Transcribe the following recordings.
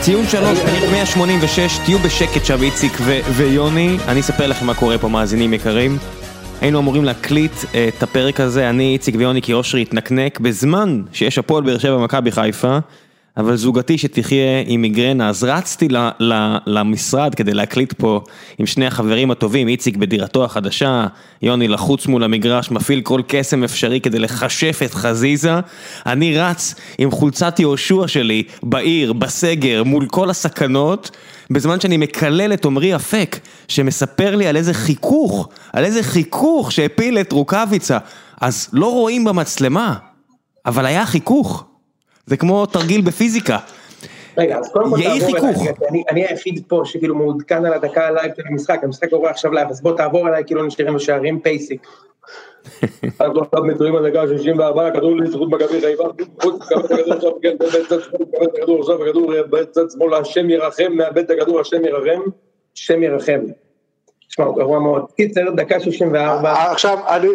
ציון שלוש, פרק 186, תהיו בשקט שם איציק ויוני, אני אספר לכם מה קורה פה מאזינים יקרים. היינו אמורים להקליט אה, את הפרק הזה, אני איציק ויוני כי אושרי התנקנק בזמן שיש הפועל באר שבע מכבי חיפה, אבל זוגתי שתחיה עם מיגרנה, אז רצתי ל- ל- למשרד כדי להקליט פה עם שני החברים הטובים, איציק בדירתו החדשה, יוני לחוץ מול המגרש, מפעיל כל קסם אפשרי כדי לכשף את חזיזה, אני רץ עם חולצת יהושע שלי בעיר, בסגר, מול כל הסכנות, בזמן שאני מקלל את עמרי אפק, שמספר לי על איזה חיכוך, על איזה חיכוך שהפיל את רוקאביצה, אז לא רואים במצלמה, אבל היה חיכוך. זה כמו תרגיל בפיזיקה. רגע, אז קודם כל תעבור חיכוך. אליי, אני- אני היחיד פה שכאילו מעודכן על הדקה הלייב של המשחק, המשחק קורה עכשיו לייב, אז בוא תעבור אליי כאילו נשארים בשערים basic. עכשיו נטועים בדקה ה-64, כדור לזכות מכבי חיפה, הכדור עכשיו, בצד שמאל, הכדור הכדור בצד השם ירחם, מאבד את הכדור, השם ירחם, השם ירחם. תשמע, הוא גרוע מאוד. קיצר, דקה 64, אה, עכשיו, אני,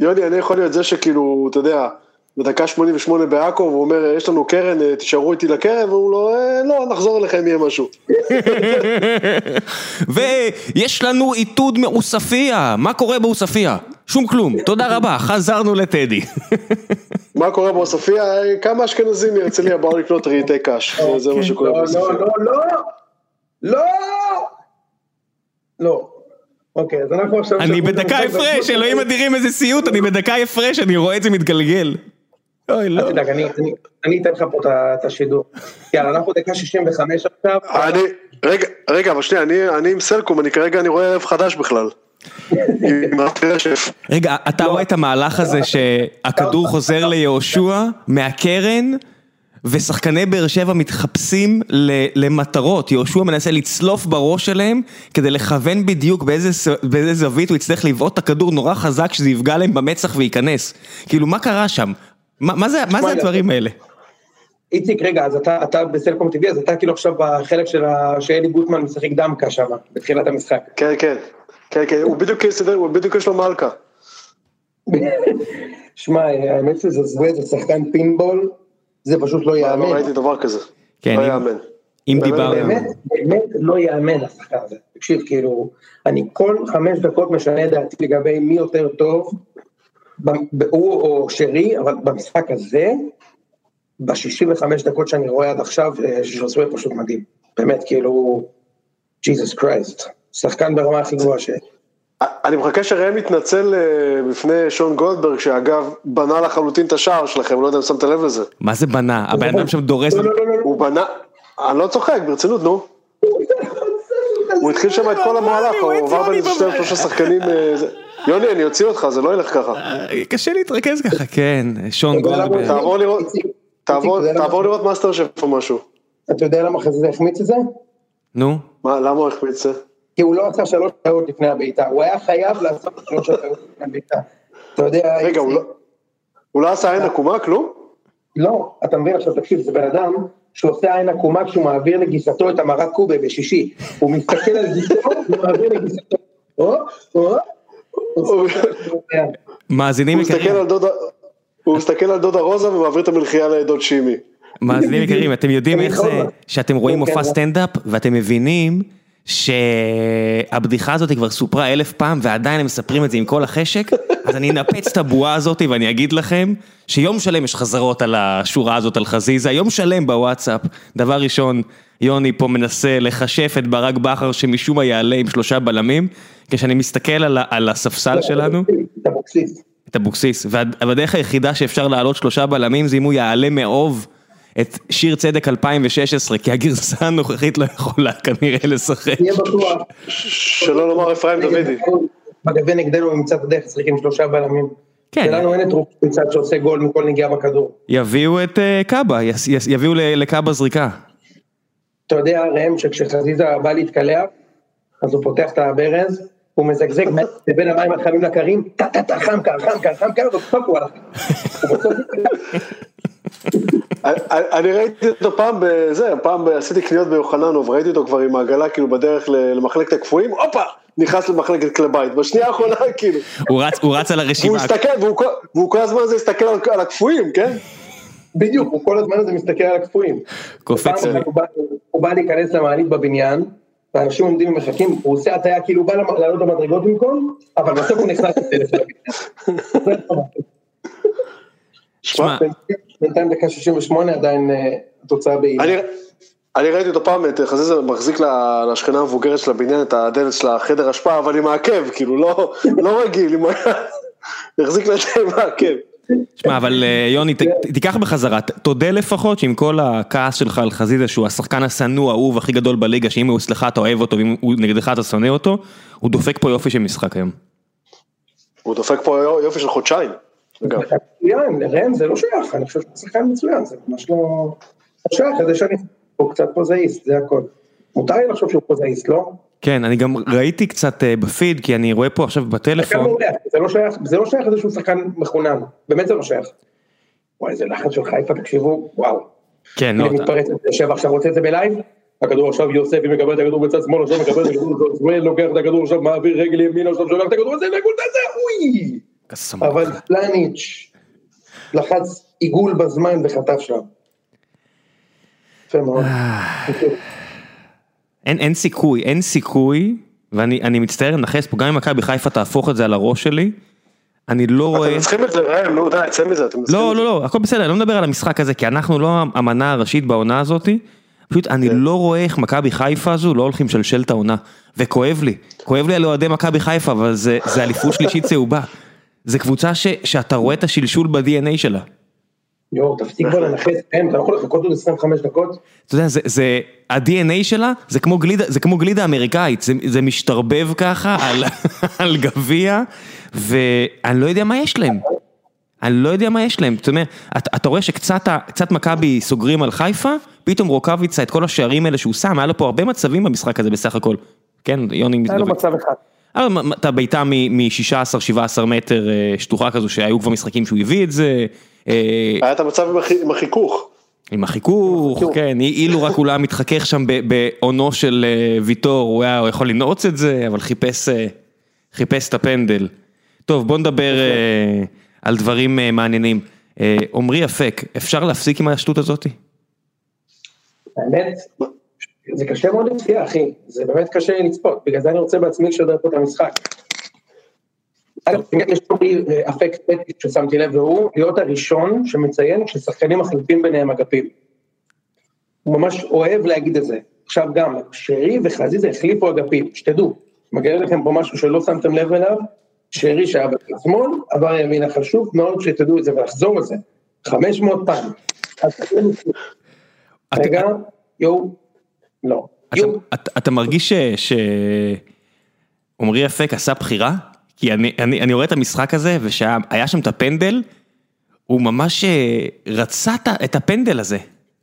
יוני, אני יכול להיות זה שכאילו, אתה יודע, בדקה 88 בעכו, והוא אומר, יש לנו קרן, אה, תישארו איתי לקרן, והוא לא, "אה, לא, נחזור אליכם, יהיה משהו. ויש לנו עיתוד מעוספיא, מה קורה בעוספיא? שום כלום, תודה רבה, חזרנו לטדי. מה קורה בעוספיא? אה, כמה אשכנזים מהרצליה באו לקנות רהיטי קש, זה- מה שקורה לא, בעוספיא. לא, לא, לא, לא, לא. אוקיי, אז אנחנו עכשיו... אני בדקה הפרש, אלוהים אדירים איזה סיוט, אני בדקה הפרש, אני רואה את זה מתגלגל. אוי לא. אל תדאג, אני- אני- אני אתן לך פה את השידור. יאללה, אנחנו דקה 65 עכשיו. אני, רגע, רגע, אבל שנייה, אני, אני עם סלקום, אני כרגע, אני רואה ערב חדש בכלל. רגע, אתה רואה את המהלך הזה שהכדור חוזר ליהושע מהקרן ושחקני באר שבע מתחפשים ל- למטרות, יהושע מנסה לצלוף בראש שלהם כדי לכוון בדיוק באיזה, באיזה זווית הוא יצטרך לבעוט את הכדור נורא חזק שזה יפגע להם במצח וייכנס. כאילו מה קרה שם? מה, זה, מה זה הדברים האלה? איציק, רגע, אז אתה, אתה בסלקום טבעי, אז אתה כאילו עכשיו בחלק של ה... שאלי גוטמן משחק דמקה שם, בתחילת המשחק. כן, כן, כן, כן, הוא בדיוק סידר, הוא בדיוק יש לו מלכה. שמע, האמת שזה זווה, זה שחקן פינבול, זה פשוט לא לא ייאמן. ראיתי דבר כזה. כן, לא אם- יאמן. אם באמת, דיברנו... באמת, באמת לא ייאמן השחקן הזה. תקשיב, כאילו, אני כל חמש דקות משנה דעתי לגבי מי יותר טוב, הוא או שרי, אבל במשחק הזה, ב-65 דקות שאני רואה עד עכשיו, אה, ז'וזווה פשוט מדהים. באמת, כאילו, ג'יזוס קרייסט. שחקן ברמה הכי גבוהה ש... אני מחכה שראם יתנצל אה, בפני שון גולדברג, שאגב, בנה לחלוטין את השער שלכם, לא יודע אם שמת לב לזה. מה זה בנה? הבן אדם שם דורס... לא, לא, לא, לא, לא. הוא בנה, אני לא צוחק, ברצינות, נו. הוא התחיל שם את כל המהלך, הוא עבר בין שניים שלושה שחקנים. יוני, אני אוציא אותך, זה לא ילך ככה. אה, קשה להתרכז ככה, כן, שון גולדברג. תעבור לראות- מאסטר שף או משהו. אתה יודע למה חזיזה החמיץ את זה? נו, מה, למה הוא החמיץ את זה? כי הוא לא עשה שלוש טעות לפני הבעיטה, הוא היה חייב לעשות שלוש טעות לפני הבעיטה. אתה יודע, רגע, לא- הוא לא עשה עין עקומה, כלום? לא, אתה מבין עכשיו, תקשיב, זה בן אדם שעושה עין עקומה כשהוא מעביר לגיסתו את המרק קובה בשישי. הוא מסתכל על גיסתו, הוא מעביר לגיסתו. מאזינים יקרים. הוא מסתכל על דודה רוזה ומעביר את המלחייה לדוד שימי. מאזינים יקרים, אתם יודעים איך זה שאתם רואים כן, מופע כן. סטנדאפ ואתם מבינים שהבדיחה הזאת כבר סופרה אלף פעם ועדיין הם מספרים את זה עם כל החשק, אז אני אנפץ את הבועה הזאת ואני אגיד לכם שיום שלם יש חזרות על השורה הזאת על חזיזה, יום שלם בוואטסאפ, דבר ראשון, יוני פה מנסה לחשף את ברק בכר שמשום מה יעלה עם שלושה בלמים, כשאני מסתכל על, על הספסל שלנו, את אבוקסיס. את אבוקסיס, והד- והדרך היחידה שאפשר להעלות שלושה בלמים זה אם הוא יעלה מאוב את שיר צדק 2016, כי הגרסה הנוכחית לא יכולה כנראה לשחק. תהיה בטוח. שלא לומר אפרים דוידי. מגבה נגדנו ימצא את הדרך עם שלושה בלמים. כן. ולנו אין את רוק מצד שעושה גול מכל נגיעה בכדור. יביאו את אה, קאבה, יביאו ל- לקאבה זריקה. אתה יודע ראם שכשחזיזה בא להתקלח, אז הוא פותח את הברז, הוא מזגזג בין המים החמים לקרים, טה טה טה חם קר חם קר חם קר, ובסוף הוא הלך. אני- ראיתי אותו פעם בזה, פעם עשיתי קניות ביוחננוב, ראיתי אותו כבר עם העגלה כאילו בדרך ל- למחלקת הקפואים, הופה, נכנס למחלקת כלי בית, בשנייה האחרונה כאילו, הוא רץ, על הרשימה. הסתכל, והוא כל- והוא כל הזמן הזה הסתכל על- על הקפואים, כן? בדיוק, הוא כל הזמן הזה מסתכל על הקפואים. קופץ הוא בא- להיכנס למעלית בבניין, ואנשים עומדים ומחכים, הוא עושה הטעיה כאילו הוא בא לעלות במדרגות במקום, אבל בסוף הוא נכנס לטלפון. שמע, בינתיים דקה 68 עדיין אה, התוצאה בעילה. אני, ראיתי אותו פעם, את חזיזה מחזיק לשכנה המבוגרת של הבניין את הדלת של החדר אשפה, אבל עם העקב, כאילו, לא, לא רגיל, עם. החזיק לה את זה עם העקב. שמע, אבל אה, יוני, תיקח בחזרה, תודה לפחות שעם כל הכעס שלך על חזיזה, שהוא השחקן השנוא, האהוב הכי גדול בליגה, שאם הוא אצלך אתה אוהב אותו, ואם הוא נגדך אתה שונא אותו, הוא דופק פה יופי של משחק היום. הוא דופק פה יופי של חודשיים. מצוין, ראם זה לא שייך, אני חושב שהוא שחקן מצוין, זה ממש לא... שייך, זה שאני... הוא קצת פוזאיסט, זה הכל. מותר לי לחשוב שהוא פוזאיסט, לא? כן, אני גם ראיתי קצת אה, בפיד, כי אני רואה פה עכשיו בטלפון, זה לא שייך, זה לא שייך לזה שהוא שחקן מחונן, באמת זה לא שייך. וואי, איזה לחץ של חיפה, תקשיבו, וואו. כן, לא, אתה- מתפרץ, יושב עכשיו רוצה את זה בלייב? הכדור עכשיו יוספי מקבל את הכדור בצד שמאל, עכשיו מקבל את הכדור, לוקח את הכדור עכשיו, מעביר רגל ימינה, עכשיו שולח את הכדור הזה, נגולדה זה, אוי! קסמוך. אבל פלניץ' לחץ עיגול בזמן וחטף שם. יפה מאוד. אין, אין סיכוי, אין סיכוי, ואני אני מצטער לנכס פה, גם אם מכבי חיפה תהפוך את זה על הראש שלי, אני לא רואה... אתם צריכים את זה, ראם, נו די, צא מזה, אתם צריכים לא. לא, לא, הכל בסדר, אני לא מדבר על המשחק הזה, כי אנחנו לא המנה הראשית בעונה הזאתי. פשוט אני כן. לא רואה איך מכבי חיפה הזו לא הולכים לשלשל את העונה. וכואב לי, כואב לי על אוהדי מכבי חיפה, אבל זה זה אליפות שלישית צהובה. זה קבוצה ש, שאתה רואה את השלשול ב-DNA שלה. יואו, תפסיק כבר לנכס, אין, אתה לא יכול לחכות עוד 25 דקות? אתה יודע, זה, זה, ה-DNA שלה, זה כמו גלידה, זה כמו גלידה אמריקאית, זה, זה משתרבב ככה על, על גביע, ואני לא יודע מה יש להם. אני לא יודע מה יש להם, זאת אומרת, אתה, אתה רואה שקצת מכבי סוגרים על חיפה, פתאום רוקאביצה את כל השערים האלה שהוא שם, היה לו פה הרבה מצבים במשחק הזה בסך הכל. כן, יוני, היה לו מצב אחד. אתה בעיטה מ-16-17 מטר אה, שטוחה כזו, שהיו כבר משחקים שהוא הביא את זה, אה, היה את המצב עם החי- עם החיכוך. עם החיכוך. כן, אילו רק הוא לא היה מתחכך שם ב- בעונו של אה, ויטור, הוא היה יכול לנעוץ את זה, אבל חיפש, חיפש את הפנדל. טוב, בוא נדבר על דברים מעניינים. עמרי אפק, אפשר להפסיק עם השטות הזאתי? האמת, זה קשה מאוד לצפייה, אחי. זה באמת קשה לצפות. בגלל זה אני רוצה בעצמי לשדר פה את המשחק. אגב, יש לי אה, אפקט פטי ששמתי לב, והוא להיות הראשון שמציין כששחקנים מחליפים ביניהם אגפים. הוא ממש אוהב להגיד את זה. עכשיו גם, שרי וחזיזה החליפו אגפים, שתדעו. מגיע לכם פה משהו שלא שמתם לב אליו, שרי שהיה בצד שמאל, עבר ימינה חשוב מאוד שתדעו את זה ולחזור על זה. 500 פעם. רגע, יואו, לא. אתה- אתה- אתה מרגיש ש- שעמרי אפק עשה בחירה? כי אני- אני אני רואה את המשחק הזה, ושהיה שם את הפנדל, הוא ממש אה, רצה את הפנדל הזה.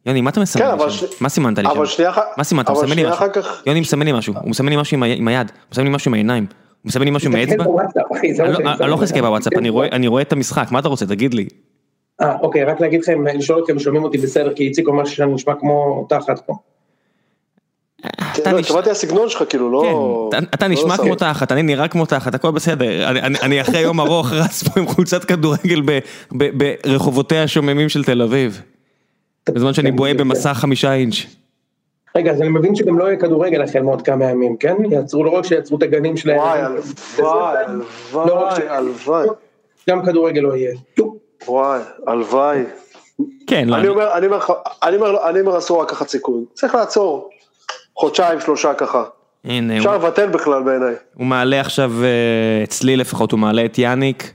יוני, מה אתה מסמן כן, לי שם? ש- מה סימנת לי שם? שנייה מה סימנת? אבל מסמן לי משהו. כך, יוני מסמן לי משהו, הוא מסמן לי משהו עם ה- עם היד, הוא מסמן לי משהו עם העיניים, הוא מסמן לי משהו עם האצבע. אני לא- אני לא להסתכל בוואטסאפ, אני רואה- אני רואה את המשחק, מה אתה רוצה? תגיד לי. אה, אוקיי, רק להגיד לכם, לשאול אתכם, שומעים אותי בסדר, כי איציק אומר שאני נשמע כמו תחת פה. אתה לא, התכוונתי לסגנון שלך, כאילו, לא... כן, אתה- לא נשמע. כמו תחת, אני נראה כמו תחת, הכל בסדר. אני- אחרי יום ארוך רץ פה עם חולצת כדורגל ברחובותיה השוממים של תל אביב. בזמן שאני בוהה במסך חמישה אינץ'. רגע, אז אני מבין שגם לא יהיה כדורגל החל מעוד כמה ימים, כן? יעצרו, לא רק שיעצרו את הגנים שלהם. וואי, לא הלוואי, ש- הלוואי, הלוואי, גם כדורגל לא יהיה. וואי, הלוואי. כן, לא, אני אומר, אני אומר, לך- אני אומר, אני אומר אסור לקחת סיכון, צריך לעצור. חודשיים, שלושה ככה. הנה, אפשר הוא- לבטל בכלל בעיניי. הוא מעלה עכשיו, אה, אצלי לפחות, הוא מעלה את יאניק,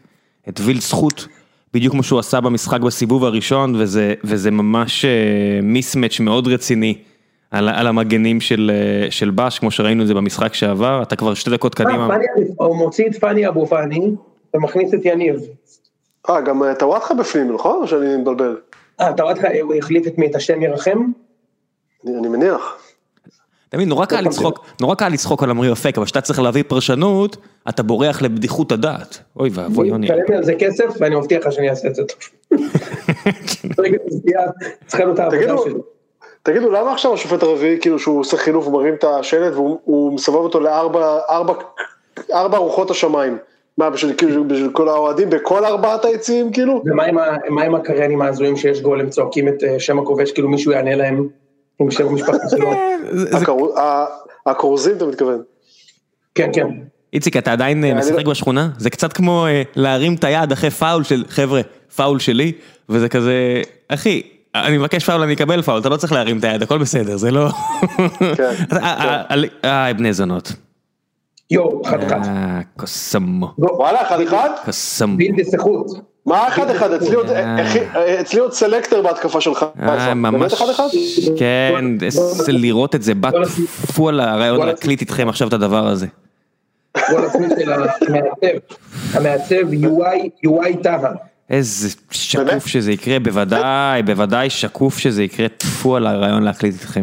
את וילד זכות, בדיוק כמו שהוא עשה במשחק בסיבוב הראשון, וזה- וזה ממש מיסמץ' מאוד רציני. על על המגנים של אה, של בש, כמו שראינו את זה במשחק שעבר, אתה כבר שתי דקות אה, קדימה. הוא מוציא את פאני אבו פאני, ומכניס את יניב. אה, גם אה, טוואטחה בפנים, נכון? או שאני מבלבל? אה, אותך, הוא החליף את מי? את השם ירחם? אני אני מניח. אתה מבין, נורא קל לצחוק, נורא קל לצחוק על עמרי אופק, אבל כשאתה צריך להביא פרשנות, אתה בורח לבדיחות הדעת. אוי ואבוי יוני. תשלם לי על זה כסף, ואני מבטיח לך שאני אעשה את זה טוב. רגע, סטייה, צריכה להיות העבודה תגידו, שלי. תגידו, למה עכשיו השופט הרביעי, כאילו שהוא עושה חילוף, הוא מרים את השלט והוא הוא מסובב אותו לארבע ארבע, ארבע רוחות השמיים? מה, בשביל כאילו, בשביל כל האוהדים בכל ארבעת היציעים כאילו? ומה עם הקריינים ההזויים שיש גול, הם צועקים את אה, שם הכובש, כאילו מישהו יענה להם עם שם המשפחה שלו. הכרוזים אתה מתכוון? כן, כן. איציק, אתה עדיין אה, אני משחק לא- בשכונה? זה קצת כמו אה, להרים את היד אחרי פאול של, חבר'ה, פאול שלי, וזה כזה, אחי, אני מבקש פאול, אני אקבל פאול, אתה לא צריך להרים את היד, הכל בסדר, זה לא... כן, אה, אה, אה, בני זונות. יואו, אחד אחד. אה, קוסמו, וואלה, אחד אחד? קוסמו. בלתי איכות. מה אחד אחד? אצלי עוד- אה. אצלי עוד סלקטר בהתקפה שלך. אה, ממש, באמת אחד אחד? כן, לראות את זה, בא טפו על הרעיון להקליט איתכם עכשיו את הדבר הזה. המעצב. UI, UI טהא. איזה שקוף? שזה יקרה, בוודאי, בוודאי שקוף שזה יקרה, טפו על הרעיון להקליט איתכם.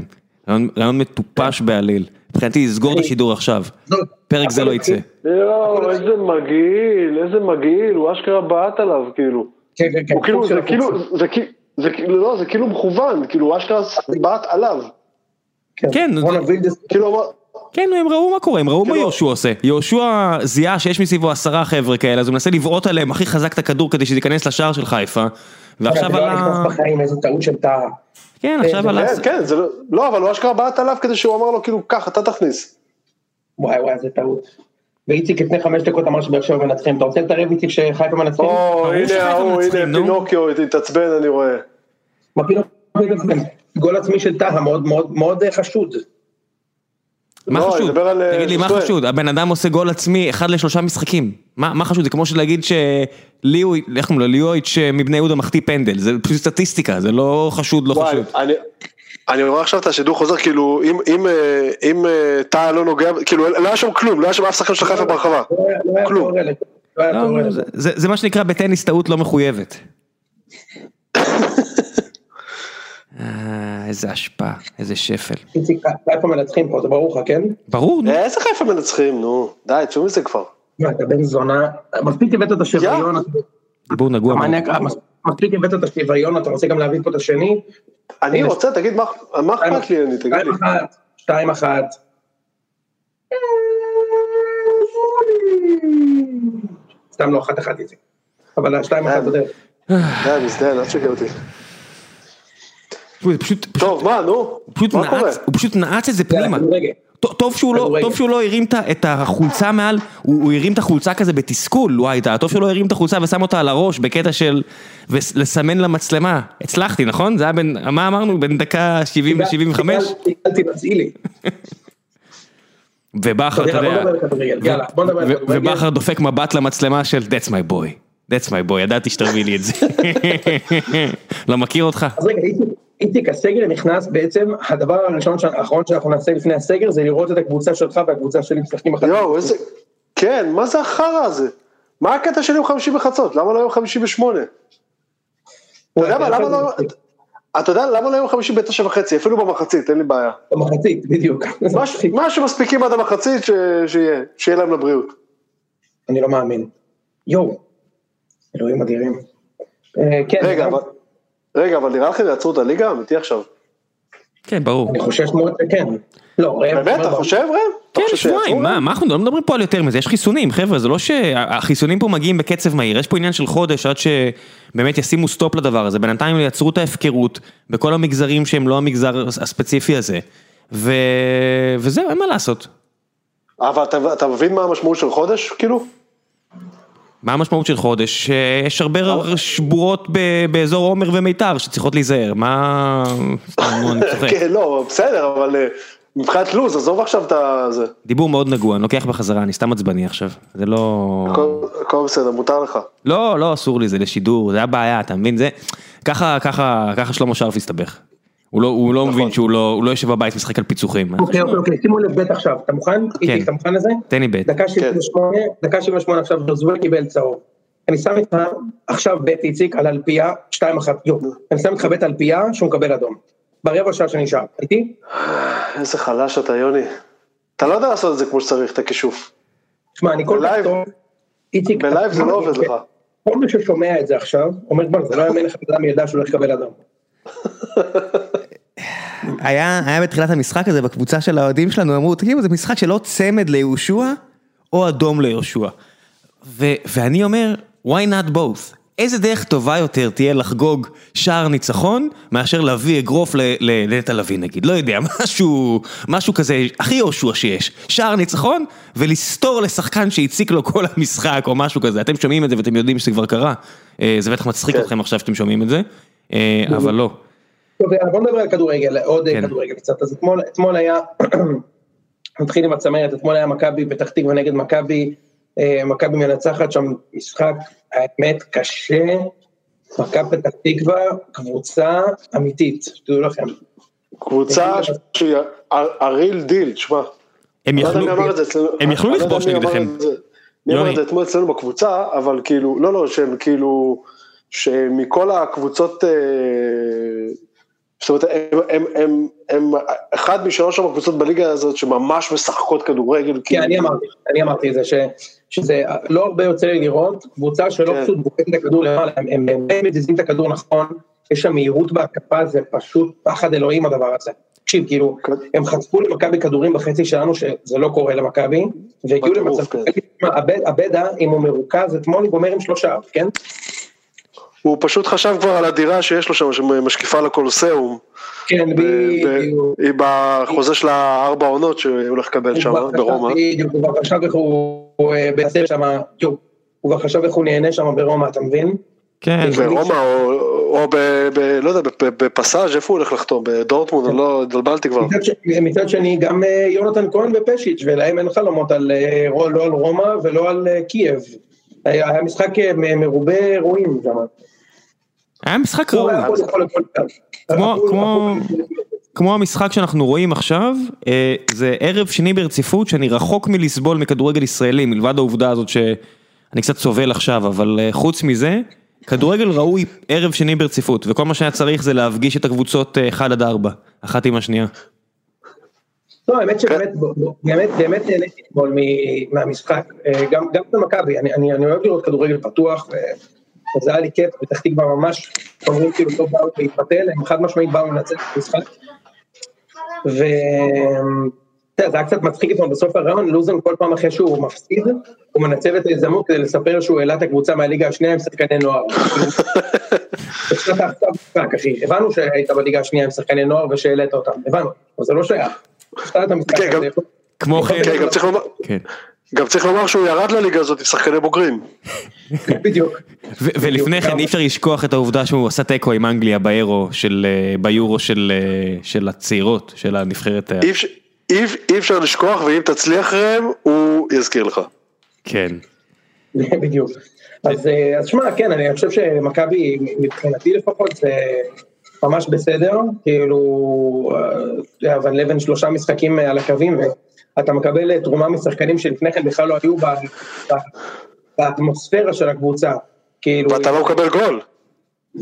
רעיון מטופש בעליל. מבחינתי לסגור את השידור עכשיו. זאת, פרק זה לא יצא. יואו, איזה מגעיל, איזה מגעיל, הוא אשכרה בעט עליו, כאילו. כן, כן, כן. כאילו, זה. כאילו, זה כאילו, לא, זה כאילו מכוון, כאילו, הוא אשכרה בעט עליו. כן, וילדס, כאילו, כן, הם ראו מה קורה, הם ראו מה כאילו- יהושע עושה. יהושע זיהה שיש מסביבו עשרה חבר'ה כאלה, אז הוא מנסה לבעוט עליהם הכי חזק את הכדור כדי שזה ייכנס לשער של חיפה. ועכשיו לא נכנס ה... בחיים, איזו טעות של טהא. כן, עכשיו על ה... כן, כן, זה לא, לא, אבל הוא אשכרה בעט עליו כדי שהוא אמר לו, כאילו, קח, אתה תכניס. וואי וואי, איזה טעות. ואיציק לפני חמש דקות אמר שבאר שבע מנצחים. אתה רוצה לתערב איציק שחיפה מנצחים? או, הנה ההוא, הנה נו. פינוקיו התעצבן, אני רואה. גול עצמי של מאוד מאוד מאוד אה, חשוד. מה לא, חשוד? על, אה, תגיד לי, מה ז'וסואל. חשוד? הבן אדם עושה גול עצמי אחד לשלושה משחקים. מה מה חשוד? זה כמו שלהגיד שליאו, איך קוראים לו? ליאויץ' מבני יהודה מחטיא פנדל. זה פשוט סטטיסטיקה, זה לא חשוד, לא וואי, חשוד. אני, אני רואה עכשיו את השידור חוזר, כאילו, אם, אם, אה, אם אה, טאה לא נוגע, כאילו, לא היה שם כלום, לא היה שם אף שחקן של חיפה ברחבה. לא לא כלום. לא לא, לא, זה מה שנקרא בטניס טעות לא מחויבת. אה, איזה השפעה, איזה שפל. איציק, חיפה מנצחים פה, זה ברור לך, כן? ברור, נו. אה, איזה חיפה מנצחים, נו, די, תשמעו מזה כבר. מה, אתה בן זונה, מספיק הבאת את השוויון, דיבור נגוע. מספיק הבאת את השוויון, אתה רוצה גם להביא פה את השני? אני. רוצה, תגיד, מה מה אכפת לי, אני, תגיד לי. שתיים אחת, שתיים אחת. סתם לא אחת אחת איציק. אבל השתיים אחת בדרך. די, מזדיין, אל תשגע אותי. פשוט, פשוט, טוב, מה, נו? הוא פשוט מה קורה? הוא פשוט נעץ את זה פנימה. טוב- שהוא לא. טוב שהוא לא הרים את החולצה מעל, הוא הוא הרים את החולצה כזה בתסכול, וואי, טוב שהוא לא הרים את החולצה ושם אותה על הראש בקטע של, ולסמן למצלמה. הצלחתי, נכון? זה היה בין, מה אמרנו? בין דקה 70 ו-75? קיבלתי נצילי. ובכר, אתה יודע. ובכר דופק מבט למצלמה של That's my boy, That's my boy, ידעתי שתביא לי את זה. לא מכיר אותך? אז רגע, איציק, הסגר נכנס בעצם, הדבר הראשון, האחרון שאנחנו נעשה לפני הסגר זה לראות את הקבוצה שלך והקבוצה שלי משחקים אחת. יואו, איזה... כן, מה זה החרא הזה? מה הקטע של יום חמישי בחצות? למה לא יום חמישי בשמונה? אתה יודע מה, למה לא... אתה יודע למה לא יום חמישי בתשע וחצי? אפילו במחצית, אין לי בעיה. במחצית, בדיוק. מה שמספיקים עד המחצית, שיהיה להם לבריאות. אני לא מאמין. יואו, אלוהים אדירים. אה, כן, רגע, אבל... רגע, אבל נראה לכם יעצרו את הליגה? אמיתי עכשיו. כן, ברור. אני חושש מאוד שכן. לא, באמת, אתה חושב, ראם? כן, חושב שבועיים? מה, מה אנחנו לא מדברים פה על יותר מזה, יש חיסונים, חבר'ה, זה לא שהחיסונים פה מגיעים בקצב מהיר, יש פה עניין של חודש עד שבאמת ישימו סטופ לדבר הזה, בינתיים יצרו את ההפקרות בכל המגזרים שהם לא המגזר הספציפי הזה, ו... וזהו, אין מה לעשות. אבל אתה- אתה מבין מה המשמעות של חודש, כאילו? מה המשמעות של חודש? שיש הרבה שבורות ב- באזור עומר ומיתר שצריכות להיזהר, מה... כן, לא, בסדר, אבל אה, מבחינת לו"ז, עזוב עכשיו את זה. דיבור מאוד נגוע, אני לוקח בחזרה, אני סתם עצבני עכשיו, זה לא... הכל בסדר, מותר לך. לא, לא אסור לי, זה לשידור, זה הבעיה, אתה מבין? זה, ככה, ככה, ככה שלמה שרף הסתבך. הוא לא, הוא לא מבין שהוא לא, הוא לא יושב בבית משחק על פיצוחים. אוקיי, אוקיי, אוקיי, שימו לב בית עכשיו, אתה מוכן? איציק, אתה מוכן לזה? תן לי בית. דקה 78, דקה 78 עכשיו, ז'וזווה קיבל צהוב. אני שם איתך עכשיו בית איציק על אלפייה, 2-1, יו, אני שם איתך בית אלפייה שהוא מקבל אדום. ברבע שעה שנשאר, איתי? איזה חלש אתה, יוני. אתה לא יודע לעשות את זה כמו שצריך, את הכישוף. שמע, אני כל כך טוב. איציק, בלייב זה לא עובד לך. כל מי ששומע את זה עכשיו, אומר, זה לא יאמן לך אדם ידע שהוא הולך לקבל אדום. היה, היה בתחילת המשחק הזה בקבוצה של האוהדים שלנו, אמרו, תגידו, זה משחק שלא צמד ליהושע, או אדום ליהושע. ו- ואני אומר, why not both? איזה דרך טובה יותר תהיה לחגוג שער ניצחון, מאשר להביא אגרוף לנטע לביא נגיד, לא יודע, משהו, משהו כזה הכי יהושע שיש, שער ניצחון, ולסתור לשחקן שהציק לו כל המשחק או משהו כזה, אתם שומעים את זה ואתם יודעים שזה כבר קרה, אה, זה בטח מצחיק כן. אתכם עכשיו שאתם שומעים את זה, אה, אבל לא. טוב, יאללה, בוא נדבר על כדורגל, עוד כן. כדורגל קצת, אז אתמול, אתמול היה, נתחיל עם הצמרת, אתמול היה מכבי פתח תקווה נגד מכבי, אה, מכבי מנצחת שם משחק, האמת קשה, מכבי פתח תקווה, קבוצה אמיתית, תדעו לכם. קבוצה שהיא הריל דיל, תשמע. הם לא יודע יכלו. הם יכלו אני לא לכבוש נגדכם. מי אמר. את זה אתמול אצלנו בקבוצה, אבל כאילו, לא, לא, שהם כאילו, שמכל הקבוצות, אה, זאת אומרת, הם, הם, הם, הם אחד משלוש ארבע קבוצות בליגה הזאת שממש משחקות כדורגל, כן, כאילו, אני אמרתי, אני אמרתי את זה, ש, שזה לא הרבה יוצא לי לראות, קבוצה שלא כן. פשוט בוחרת את הכדור למעלה, הם, הם באמת מזיזים את הכדור נכון, יש שם מהירות בהתקפה, זה פשוט פחד אלוהים הדבר הזה. תקשיב, כאילו, כן. הם חטפו למכבי כדורים בחצי שלנו, שזה לא קורה למכבי, והגיעו למצב, כן. הבדה, אם הוא מרוכז, אתמול הוא גומר עם שלושה, כן? הוא פשוט חשב כבר על הדירה שיש לו שם, שמשקיפה לקולוסיאום, כן, בדיוק. היא בחוזה של הארבע עונות שהוא הולך לקבל שם, ברומא. בדיוק, הוא כבר חשב איך הוא הוא, אה, מנסה שם, הוא כבר חשב איך הוא נהנה שם ברומא, אתה מבין? כן, ברומא או, ב, ב, לא יודע, בפ- בפסאז' איפה הוא הולך לחתום? בדורטמונד, לא, התבלבלתי כבר. מצד, שני גם אה, יונתן כהן ופשיץ' ולהם אין חלומות על, אה, לא על רומא ולא על אה, קייב. היה, משחק מרובה אירועים שם. היה משחק ראוי. כמו- המשחק שאנחנו רואים עכשיו, אה, זה ערב שני ברציפות שאני רחוק מלסבול מכדורגל ישראלי, מלבד העובדה הזאת שאני קצת סובל עכשיו, אבל אה, חוץ מזה, כדורגל ראוי ערב שני ברציפות, וכל מה שהיה צריך זה להפגיש את הקבוצות 1 עד 4, אחת עם השנייה. לא, האמת שבאמת, באמת, באמת נהניתי אתמול מהמשחק, אה, גם, במכבי, אני אוהב לראות כדורגל פתוח, וזה היה לי כיף, פתח תקווה ממש, אומרים כאילו לא באו להתבטל, הם חד משמעית באו לנצח את המשחק. ו... זה היה קצת מצחיק אתמול בסוף הרעיון, לוזון כל פעם אחרי שהוא מפסיד, הוא מנצל את ההזדמנות כדי לספר שהוא העלה את הקבוצה מהליגה השנייה עם שחקני נוער. הבנו שהיית בליגה השנייה עם שחקני נוער ושהעלית אותם, הבנו, אבל זה לא שייך. כן. כמו כן, כן, גם צריך לומר, כן. גם צריך לומר שהוא ירד לליגה הזאת עם שחקני בוגרים. בדיוק. ולפני כן אי אפשר לשכוח את העובדה שהוא עשה תיקו עם אנגליה באירו של, אה, ביורו של, אה, של הצעירות, של הנבחרת. ה- אי אפשר- לשכוח, ואם תצליח ראם, הוא יזכיר לך. כן. בדיוק. אז אה, אז שמע, כן, אני חושב שמכבי, מבחינתי לפחות, זה ממש בסדר, כאילו, אה, אבל לבן שלושה משחקים על הקווים, ואתה מקבל אה, תרומה משחקנים שלפני כן בכלל לא היו באטמוספירה של הקבוצה, כאילו, ואתה לא מקבל גול.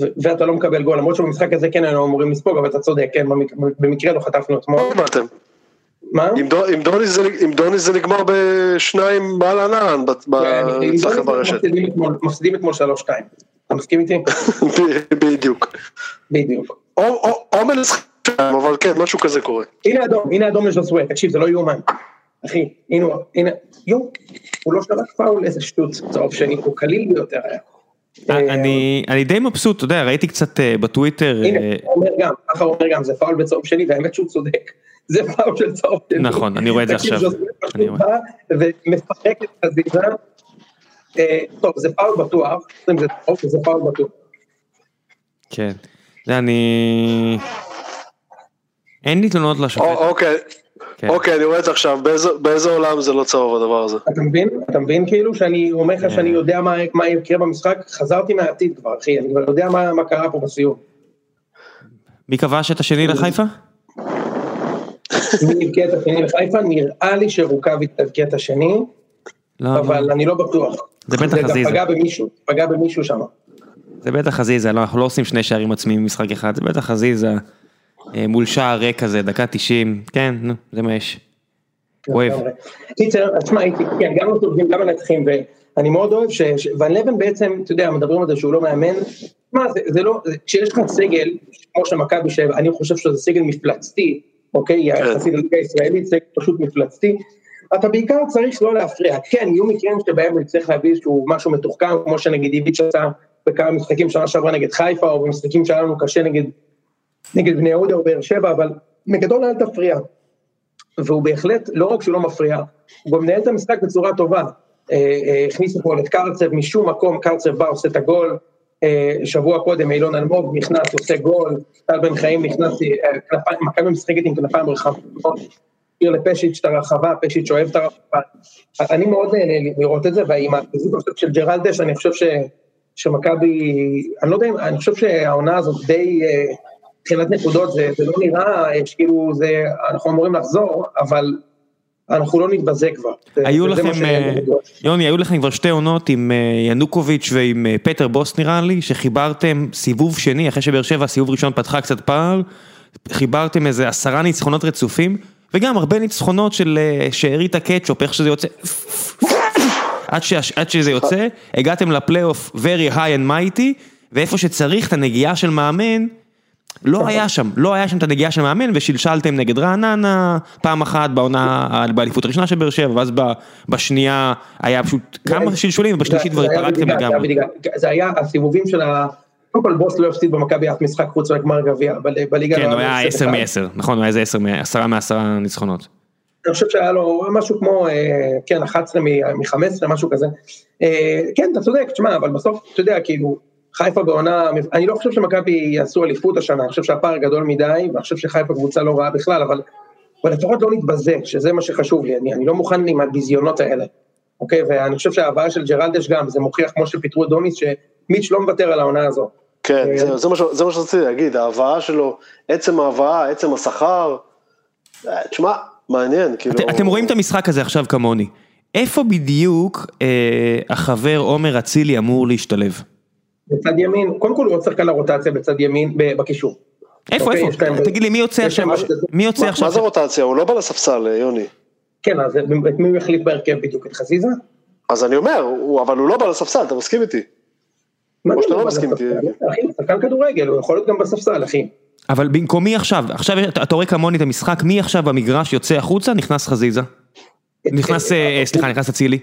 ו- ואתה לא מקבל גול, למרות שבמשחק הזה כן היינו אמורים לספוג, אבל אתה צודק, כן, במק- במקרה לא חטפנו אתמול. לא באתם. מה? עם דו- עם דוניס זה- נגמר בשניים בעל ענן, ב- ב- אצלכם ברשת. מפסידים אתמול- 3-2. אתה מסכים איתי? בדיוק. בדיוק. או- מנצחים, אבל כן, משהו כזה קורה. הנה אדום, הנה אדום לז'וסווה, תקשיב, זה לא יאומן. אחי, הנה, הנה, יואו, הוא לא שלח פאול, איזה שטות, צהוב שני, הוא קליל ביותר היה. אה, אני, אני די מבסוט, אתה יודע, ראיתי קצת אה, בטוויטר, הנה, אה, הוא אומר גם, ככה הוא אומר גם, זה פאול בצהוב שני, והאמת שהוא צודק. זה פאול של צהוב שני. נכון, אני רואה את זה עכשיו. ומפרק את. אה, טוב, זה פאול בטוח, זה פאול בטוח. כן. זה אני... אין לי תלונות לשופט. או- אוקיי, כן. אוקיי, אני רואה את זה עכשיו, באיזה- באיזה עולם זה לא צהוב הדבר הזה? אתה מבין? אתה מבין כאילו שאני אומר לך שאני יודע מה, מה יקרה במשחק? חזרתי מהעתיד כבר, אחי, אני כבר יודע מה, מה קרה פה בסיום. מי כבש את השני לחיפה? מי יבקיע את השני לחיפה? נראה לי שרוקאביץ יבקיע את השני, לא, אבל אני לא בטוח. זה בטח זה גם חזיזה. פגע במישהו, פגע במישהו שם. זה בטח חזיזה, לא, אנחנו לא עושים שני שערים עצמיים במשחק אחד, זה בטח חזיזה. אה, מול שער ריק כזה, דקה 90, כן, נו, זה מה יש. אוהב. קיצר, אז תשמע, כן, גם הטובים, גם מנצחים, ואני מאוד אוהב ש... ון לבן בעצם, אתה יודע, מדברים על זה שהוא לא מאמן, מה, זה, זה לא, זה- כשיש לך סגל, כמו של מכבי, שאני חושב שזה סגל מפלצתי, אוקיי, כן. יחסית לליגה הישראלית, סגל פשוט מפלצתי, אתה בעיקר צריך לא להפריע, כן, יהיו מקרים שבהם הוא יצטרך להביא איזשהו משהו מתוחכם, כמו שנגיד איביץ' עשה בכמה משחקים שנה שעברה נגד חיפה, או במשחקים שהיה לנו קשה נגד, נגד בני יהודה או באר שבע, אבל בגדול אל תפריע. והוא בהחלט, לא רק שהוא לא מפריע, הוא גם מנהל את המשחק בצורה טובה. אה, אה, הכניסו פה את קרצב משום מקום, קרצב בא, עושה את הגול. אה, שבוע קודם אילון אלמוג נכנס, עושה גול, טל בן חיים נכנס, מכבי משחקת עם כנפיים רחבות, עיר לפשיץ' את הרחבה, פשיץ' אוהב את הרחבה. אני מאוד נהנה לראות את זה, ועם החיזוק של ג'רלדש, אני חושב שמכבי, אני לא יודע אני חושב שהעונה הזאת די, מבחינת נקודות, זה, זה לא נראה שכאילו זה, אנחנו אמורים לחזור, אבל אנחנו לא נתבזה כבר. היו לכם, יוני, היו לכם כבר שתי עונות עם ינוקוביץ' ועם פטר בוס נראה לי, שחיברתם סיבוב שני, אחרי שבאר שבע סיבוב ראשון פתחה קצת פער, חיברתם איזה עשרה ניצחונות רצופים, וגם הרבה ניצחונות של שארית הקטשופ, איך שזה יוצא, עד שזה יוצא, הגעתם לפלייאוף very high and mighty, ואיפה שצריך את הנגיעה של מאמן, לא היה שם, לא היה שם את הנגיעה של מאמן ושלשלתם נגד רעננה פעם אחת בעונה, באליפות הראשונה של באר שבע ואז בשנייה היה פשוט כמה שלשולים ובשלישית כבר התפרקתם לגמרי. זה היה הסיבובים של ה... קודם כל בוס לא הפסיד במכבי אף משחק חוץ לגמר גביע בליגה. כן, הוא היה 10 מ-10, נכון, הוא היה איזה 10 מעשרה ניצחונות. אני חושב שהיה לו משהו כמו, כן, 11 מ-15, משהו כזה. כן, אתה צודק, תשמע, אבל בסוף, אתה יודע, כאילו, חיפה בעונה, אני לא חושב שמכבי יעשו אליפות השנה, אני חושב שהפער גדול מדי, ואני חושב שחיפה קבוצה לא רעה בכלל, אבל, אבל לפחות לא נתבזה, שזה מה שחשוב לי, אני, אני לא מוכן עם הביזיונות האלה, אוקיי? ואני חושב שההבאה של ג'רלדש גם, זה מוכיח כמו שפיטרו את דוניס, שמיץ' לא מוותר על העונה הזו. כן, זה, זה, זה מה שרציתי להגיד, ההבאה שלו, עצם ההבאה, עצם השכר, תשמע, מעניין, כאילו... את, אתם רואים את המשחק הזה עכשיו כמוני, איפה בדיוק אה, החבר עומר אצילי אמור להשתלב? בצד ימין, קודם כל הוא עוד שחקן לרוטציה בצד ימין בקישור. איפה, איפה? תגיד לי, מי יוצא עכשיו? מי יוצא עכשיו? מה זה רוטציה? הוא לא בא לספסל, יוני. כן, אז את מי הוא יחליף בהרכב בדיוק? את חזיזה? אז אני אומר, אבל הוא לא בא לספסל, אתה מסכים איתי? או שאתה לא מסכים איתי. אחי, שחקן כדורגל, הוא יכול להיות גם בספסל, אחי. אבל במקום מי עכשיו? עכשיו אתה רואה כמוני את המשחק, מי עכשיו במגרש יוצא החוצה? נכנס חזיזה. נכנס, סליחה, נכנס אצילי.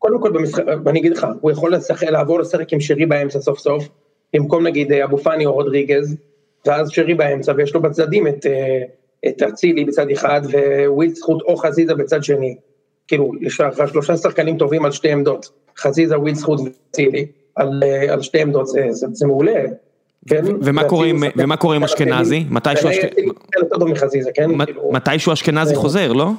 קודם כל במשחק, אני אגיד לך, הוא יכול לשחק, לעבור לשחק עם שרי באמצע סוף סוף, במקום נגיד אבו פאני או רודריגז, ואז שרי באמצע, ויש לו בצדדים את, את אצילי בצד אחד, ווילדסחוט או חזיזה בצד שני. כאילו, יש לך שלושה שחקנים טובים על שתי עמדות, חזיזה, וילדסחוט ואצילי, על, על שתי עמדות, זה, זה, זה מעולה. ומה קורה עם, ומה קורה עם אשכנזי? מתישהו אשכנזי חוזר, לא?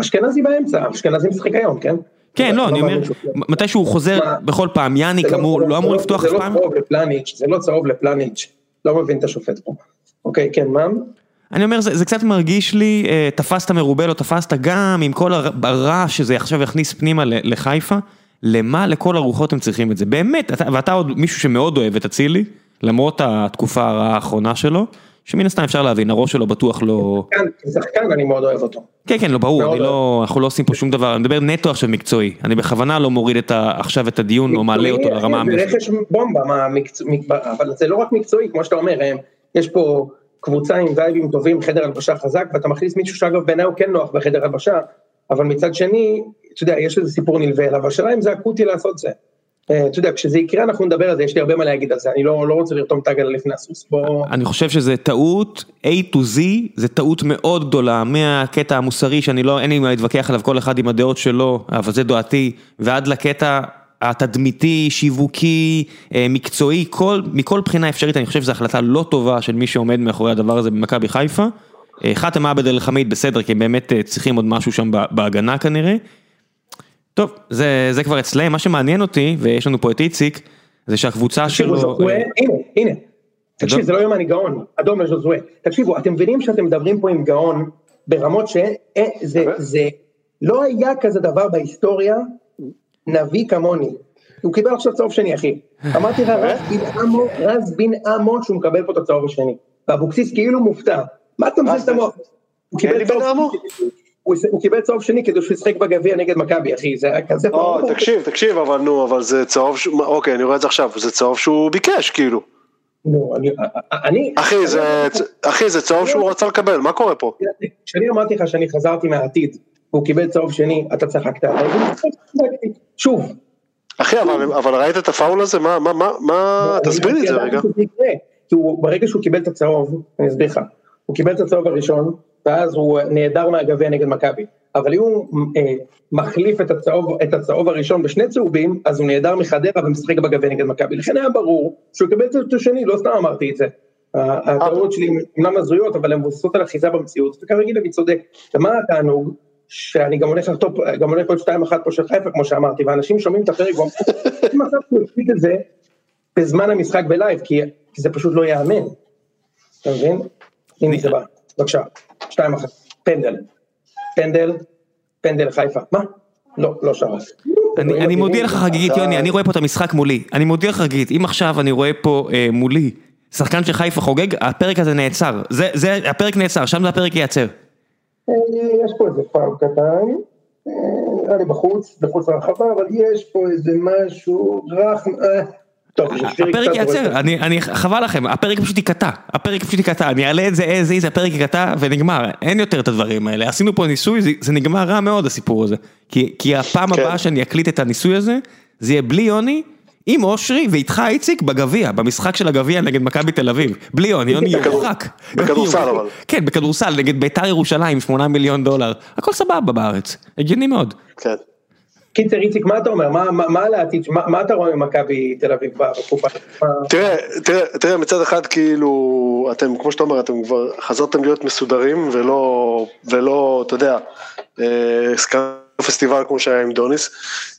אשכנזי באמצע, אשכנזי משחק היום, כן? כן, לא, אני אומר, מתי שהוא חוזר בכל פעם, יאניק אמור, לא אמור לפתוח אף פעם? זה לא צהוב לפלניץ', זה לא צהוב לפלניץ', לא מבין את השופט פה. אוקיי, כן, מה? אני אומר, זה קצת מרגיש לי, תפסת מרובה, לא תפסת, גם עם כל הרעש שזה עכשיו יכניס פנימה לחיפה, למה לכל הרוחות הם צריכים את זה? באמת, ואתה עוד מישהו שמאוד אוהב את אצילי, למרות התקופה הרעה האחרונה שלו. שמן הסתם אפשר להבין, הראש שלו בטוח לא... כשחקן אני מאוד אוהב אותו. כן, כן, לא, ברור, אני לא, אנחנו לא עושים פה שום דבר, אני מדבר נטו עכשיו מקצועי, אני בכוונה לא מוריד עכשיו את הדיון או מעלה אותו לרמה המקצועית. זה רכש בומבה, אבל זה לא רק מקצועי, כמו שאתה אומר, יש פה קבוצה עם וייבים טובים, חדר הלבשה חזק, ואתה מכניס מישהו שאגב בעיניי הוא כן נוח בחדר הלבשה, אבל מצד שני, אתה יודע, יש איזה סיפור נלווה אליו, השאלה אם זה אקוטי לעשות זה. אתה יודע, כשזה יקרה אנחנו נדבר על זה, יש לי הרבה מה להגיד על זה, אני לא, לא רוצה לרתום את העגלה לפני הסוס, בוא... אני חושב שזה טעות, A to Z, זה טעות מאוד גדולה, מהקטע המוסרי שאני לא, אין לי מה להתווכח עליו, כל אחד עם הדעות שלו, אבל זה דעתי, ועד לקטע התדמיתי, שיווקי, מקצועי, כל, מכל בחינה אפשרית, אני חושב שזו החלטה לא טובה של מי שעומד מאחורי הדבר הזה במכבי חיפה. חתם עבד אל חמיד בסדר, כי הם באמת צריכים עוד משהו שם בהגנה כנראה. טוב, זה זה כבר אצלם, מה שמעניין אותי, ויש לנו פה את איציק, זה שהקבוצה שלו... הנה, הנה, תקשיב, זה לא יומני גאון, אדום לז'וזווה. תקשיבו, אתם מבינים שאתם מדברים פה עם גאון, ברמות שזה לא היה כזה דבר בהיסטוריה, נביא כמוני. הוא קיבל עכשיו צהוב שני, אחי. אמרתי לך, רז בן עמו שהוא מקבל פה את הצהוב השני. ואבוקסיס כאילו מופתע. מה אתה מבזיז את המוח? הוא קיבל צהוב שני. הוא קיבל צהוב שני כדי שהוא ישחק בגביע נגד מכבי אחי, זה היה כזה פרופורט. תקשיב, תקשיב, אבל נו, אבל זה צהוב, אוקיי, אני רואה את זה עכשיו, זה צהוב שהוא ביקש, כאילו. נו, אני... אחי, זה צהוב שהוא רצה לקבל, מה קורה פה? כשאני אמרתי לך שאני חזרתי מהעתיד, והוא קיבל צהוב שני, אתה צחקת וצחקתי. שוב. אחי, אבל, ראית את הפאול הזה? מה, מה, מה, מה, תסביר לי את זה רגע. ברגע שהוא קיבל את הצהוב, אני אסביר לך, הוא קיבל את הצהוב הראשון, ואז הוא נעדר מהגביע נגד מכבי. אבל אם הוא אה, מחליף את הצהוב, את הצהוב הראשון בשני צהובים, אז הוא נעדר מחדרה ומשחק בגביע נגד מכבי. לכן היה ברור שהוא יקבל את זה שני, לא סתם אמרתי את זה. הטעויות שלי אומנם הזויות, אבל הן מבוססות על אחיזה במציאות, וכרגיל אני צודק. ומה התענוג? שאני גם הולך לחטוף, גם הולך עוד שתיים אחת פה של חיפה, כמו שאמרתי, ואנשים שומעים את הפרק ואומרים, אין מצב שהוא הקליט את זה בזמן המשחק בלייב, כי זה פשוט לא ייאמן. אתה מבין? הנה זה בא, בבקשה, שתיים אחת, פנדל. פנדל, פנדל חיפה, מה? לא, לא שרף. אני מודיע לך חגיגית, יוני, אני רואה פה את המשחק מולי. אני מודיע לך חגיגית, אם עכשיו אני רואה פה אה, מולי שחקן של חיפה חוגג, הפרק הזה נעצר. זה, הפרק נעצר, שם זה הפרק ייעצר. אה, יש פה איזה פארק קטן, אה, נראה לי בחוץ, בחוץ לרחבה, אבל יש פה איזה משהו רך, הפרק ייעצר, אני, חבל לכם, הפרק פשוט ייקטע, הפרק פשוט ייקטע, אני אעלה את זה as is, הפרק ייקטע ונגמר, אין יותר את הדברים האלה, עשינו פה ניסוי, זה נגמר רע מאוד הסיפור הזה, כי הפעם כן. הבאה שאני אקליט את הניסוי הזה, זה יהיה בלי יוני, עם אושרי ואיתך איציק בגביע, במשחק של הגביע נגד מכבי תל אביב, בלי יוני, יוני יורחק. בכדורסל אבל. כן, בכדורסל, נגד ביתר ירושלים, 8 מיליון דולר, הכל סבבה בארץ, הגיוני מאוד. כן. קיצר איציק מה אתה אומר מה מה לעתיד מה מה אתה רואה ממכבי תל אביב בתקופה? תראה תראה תראה מצד אחד כאילו אתם כמו שאתה אומר אתם כבר חזרתם להיות מסודרים ולא ולא אתה יודע אה, פסטיבל כמו שהיה עם דוניס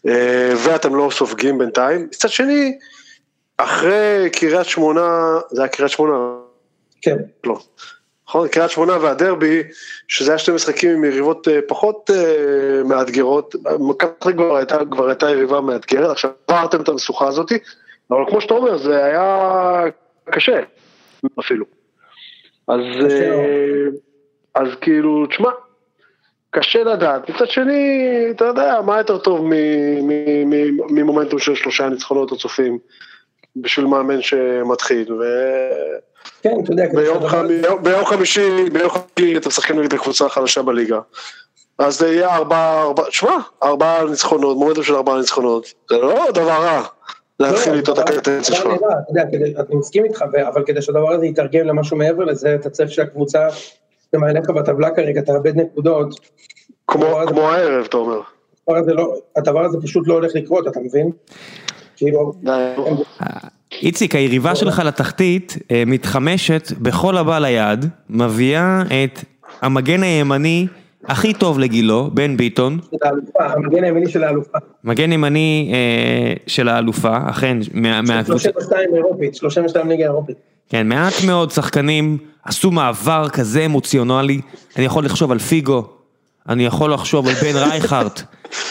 אה, ואתם לא סופגים בינתיים מצד שני אחרי קריית שמונה זה היה קריית שמונה? כן. לא. נכון? קריית שמונה והדרבי, שזה היה שני משחקים עם יריבות אה, פחות אה, מאתגרות, מכבי כבר הייתה, כבר הייתה יריבה מאתגרת, עכשיו עברתם את המשוכה הזאת, אבל כמו שאתה אומר, זה היה קשה, אפילו. אז, אה, אז כאילו, תשמע, קשה לדעת. מצד שני, אתה יודע, מה יותר טוב ממומנטום של שלושה ניצחונות הצופים בשביל מאמן שמתחיל, ו... כן, אתה יודע, ביום חמישי, ביום חמישי אתם משחקים נגד הקבוצה החלשה בליגה. אז זה יהיה ארבעה, ארבעה, שמע, ארבעה ניצחונות, מומנטום של ארבעה ניצחונות, זה לא דבר רע. להתחיל איתו את הקטנציה שלך. אני מסכים איתך, אבל כדי שהדבר הזה יתרגם למשהו מעבר לזה, אתה צריך שהקבוצה שמעליך בטבלה כרגע תאבד נקודות. כמו הערב, אתה אומר. הדבר הזה פשוט לא הולך לקרות, אתה מבין? כאילו... איציק, היריבה שלך לתחתית אה, מתחמשת בכל הבא ליד, מביאה את המגן הימני הכי טוב לגילו, בן ביטון. המגן הימני של האלופה. מגן ימני אה, של האלופה, אכן. 32 אירופית, 32 ליגה אירופית. כן, מעט מאוד שחקנים עשו מעבר כזה אמוציונלי, אני יכול לחשוב על פיגו, אני יכול לחשוב על בן רייכרט,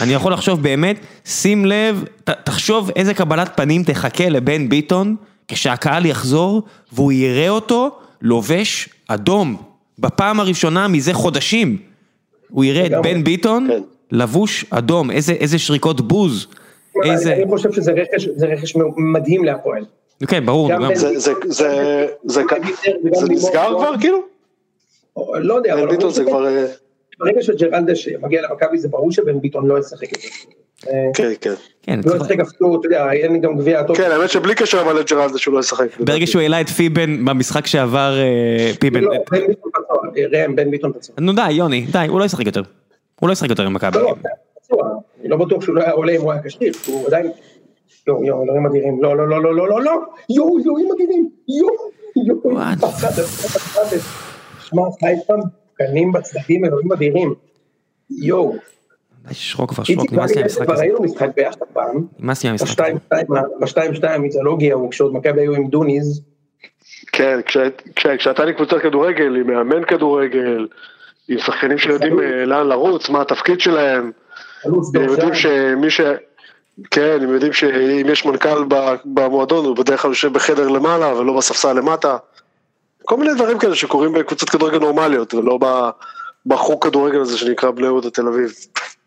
אני יכול לחשוב באמת, שים לב, ת, תחשוב איזה קבלת פנים תחכה לבן ביטון, כשהקהל יחזור והוא יראה אותו לובש אדום, בפעם הראשונה מזה חודשים. הוא יראה את בן ביטון כן. לבוש אדום, איזה, איזה שריקות בוז. איזה... אני חושב שזה רכש, רכש מדהים להפועל. כן, ברור. זה נסגר כבר כאילו? לא יודע. בן ביטון זה כבר... אה, ברגע שג'רלדש מגיע למכבי זה ברור שבן ביטון לא ישחק את זה. כן, כן. כן לא ישחק אפילו, אתה יודע, אין לי גם גביע טוב. כן, האמת שבלי קשר אבל לג'רלדש הוא לא ישחק. ברגע שהוא העלה את פיבן במשחק שעבר, אה, פיבן. לא, בן ביטון פצוע, ראם, בן ביטון פצוע. נו די, יוני, די, הוא לא ישחק יותר. הוא לא ישחק יותר עם מכבי. לא, פצוע, אני לא בטוח שהוא לא היה עולה אם הוא היה כשיר, הוא עדיין... יואו, יואו, אלוהים אדירים, לא, לא, לא, לא, לא, לא, לא, יואו, אלוהים אדירים, יואו, יואו, שמע, חיפה קנים בצדדים אלוהים אדירים. יואו. שרוק כבר שרוק, נמאס לי המשחק הזה. כבר ראינו משחק ביחד פעם. נמאס לי המשחק הזה. בשתיים שתיים המיתולוגיה הוא כשעוד מכבי היו עם דוניז. כן, כשאתה לי קבוצת כדורגל, עם מאמן כדורגל, עם שחקנים שיודעים אה, לאן לרוץ, מה התפקיד שלהם. הם יודעים שמי ש... כן, הם יודעים שאם יש מנכ"ל במועדון, הוא בדרך כלל יושב בחדר למעלה ולא בספסל למטה. כל מיני דברים כאלה שקורים בקבוצות כדורגל נורמליות, ולא בחוג כדורגל הזה שנקרא בני יהודה תל אביב,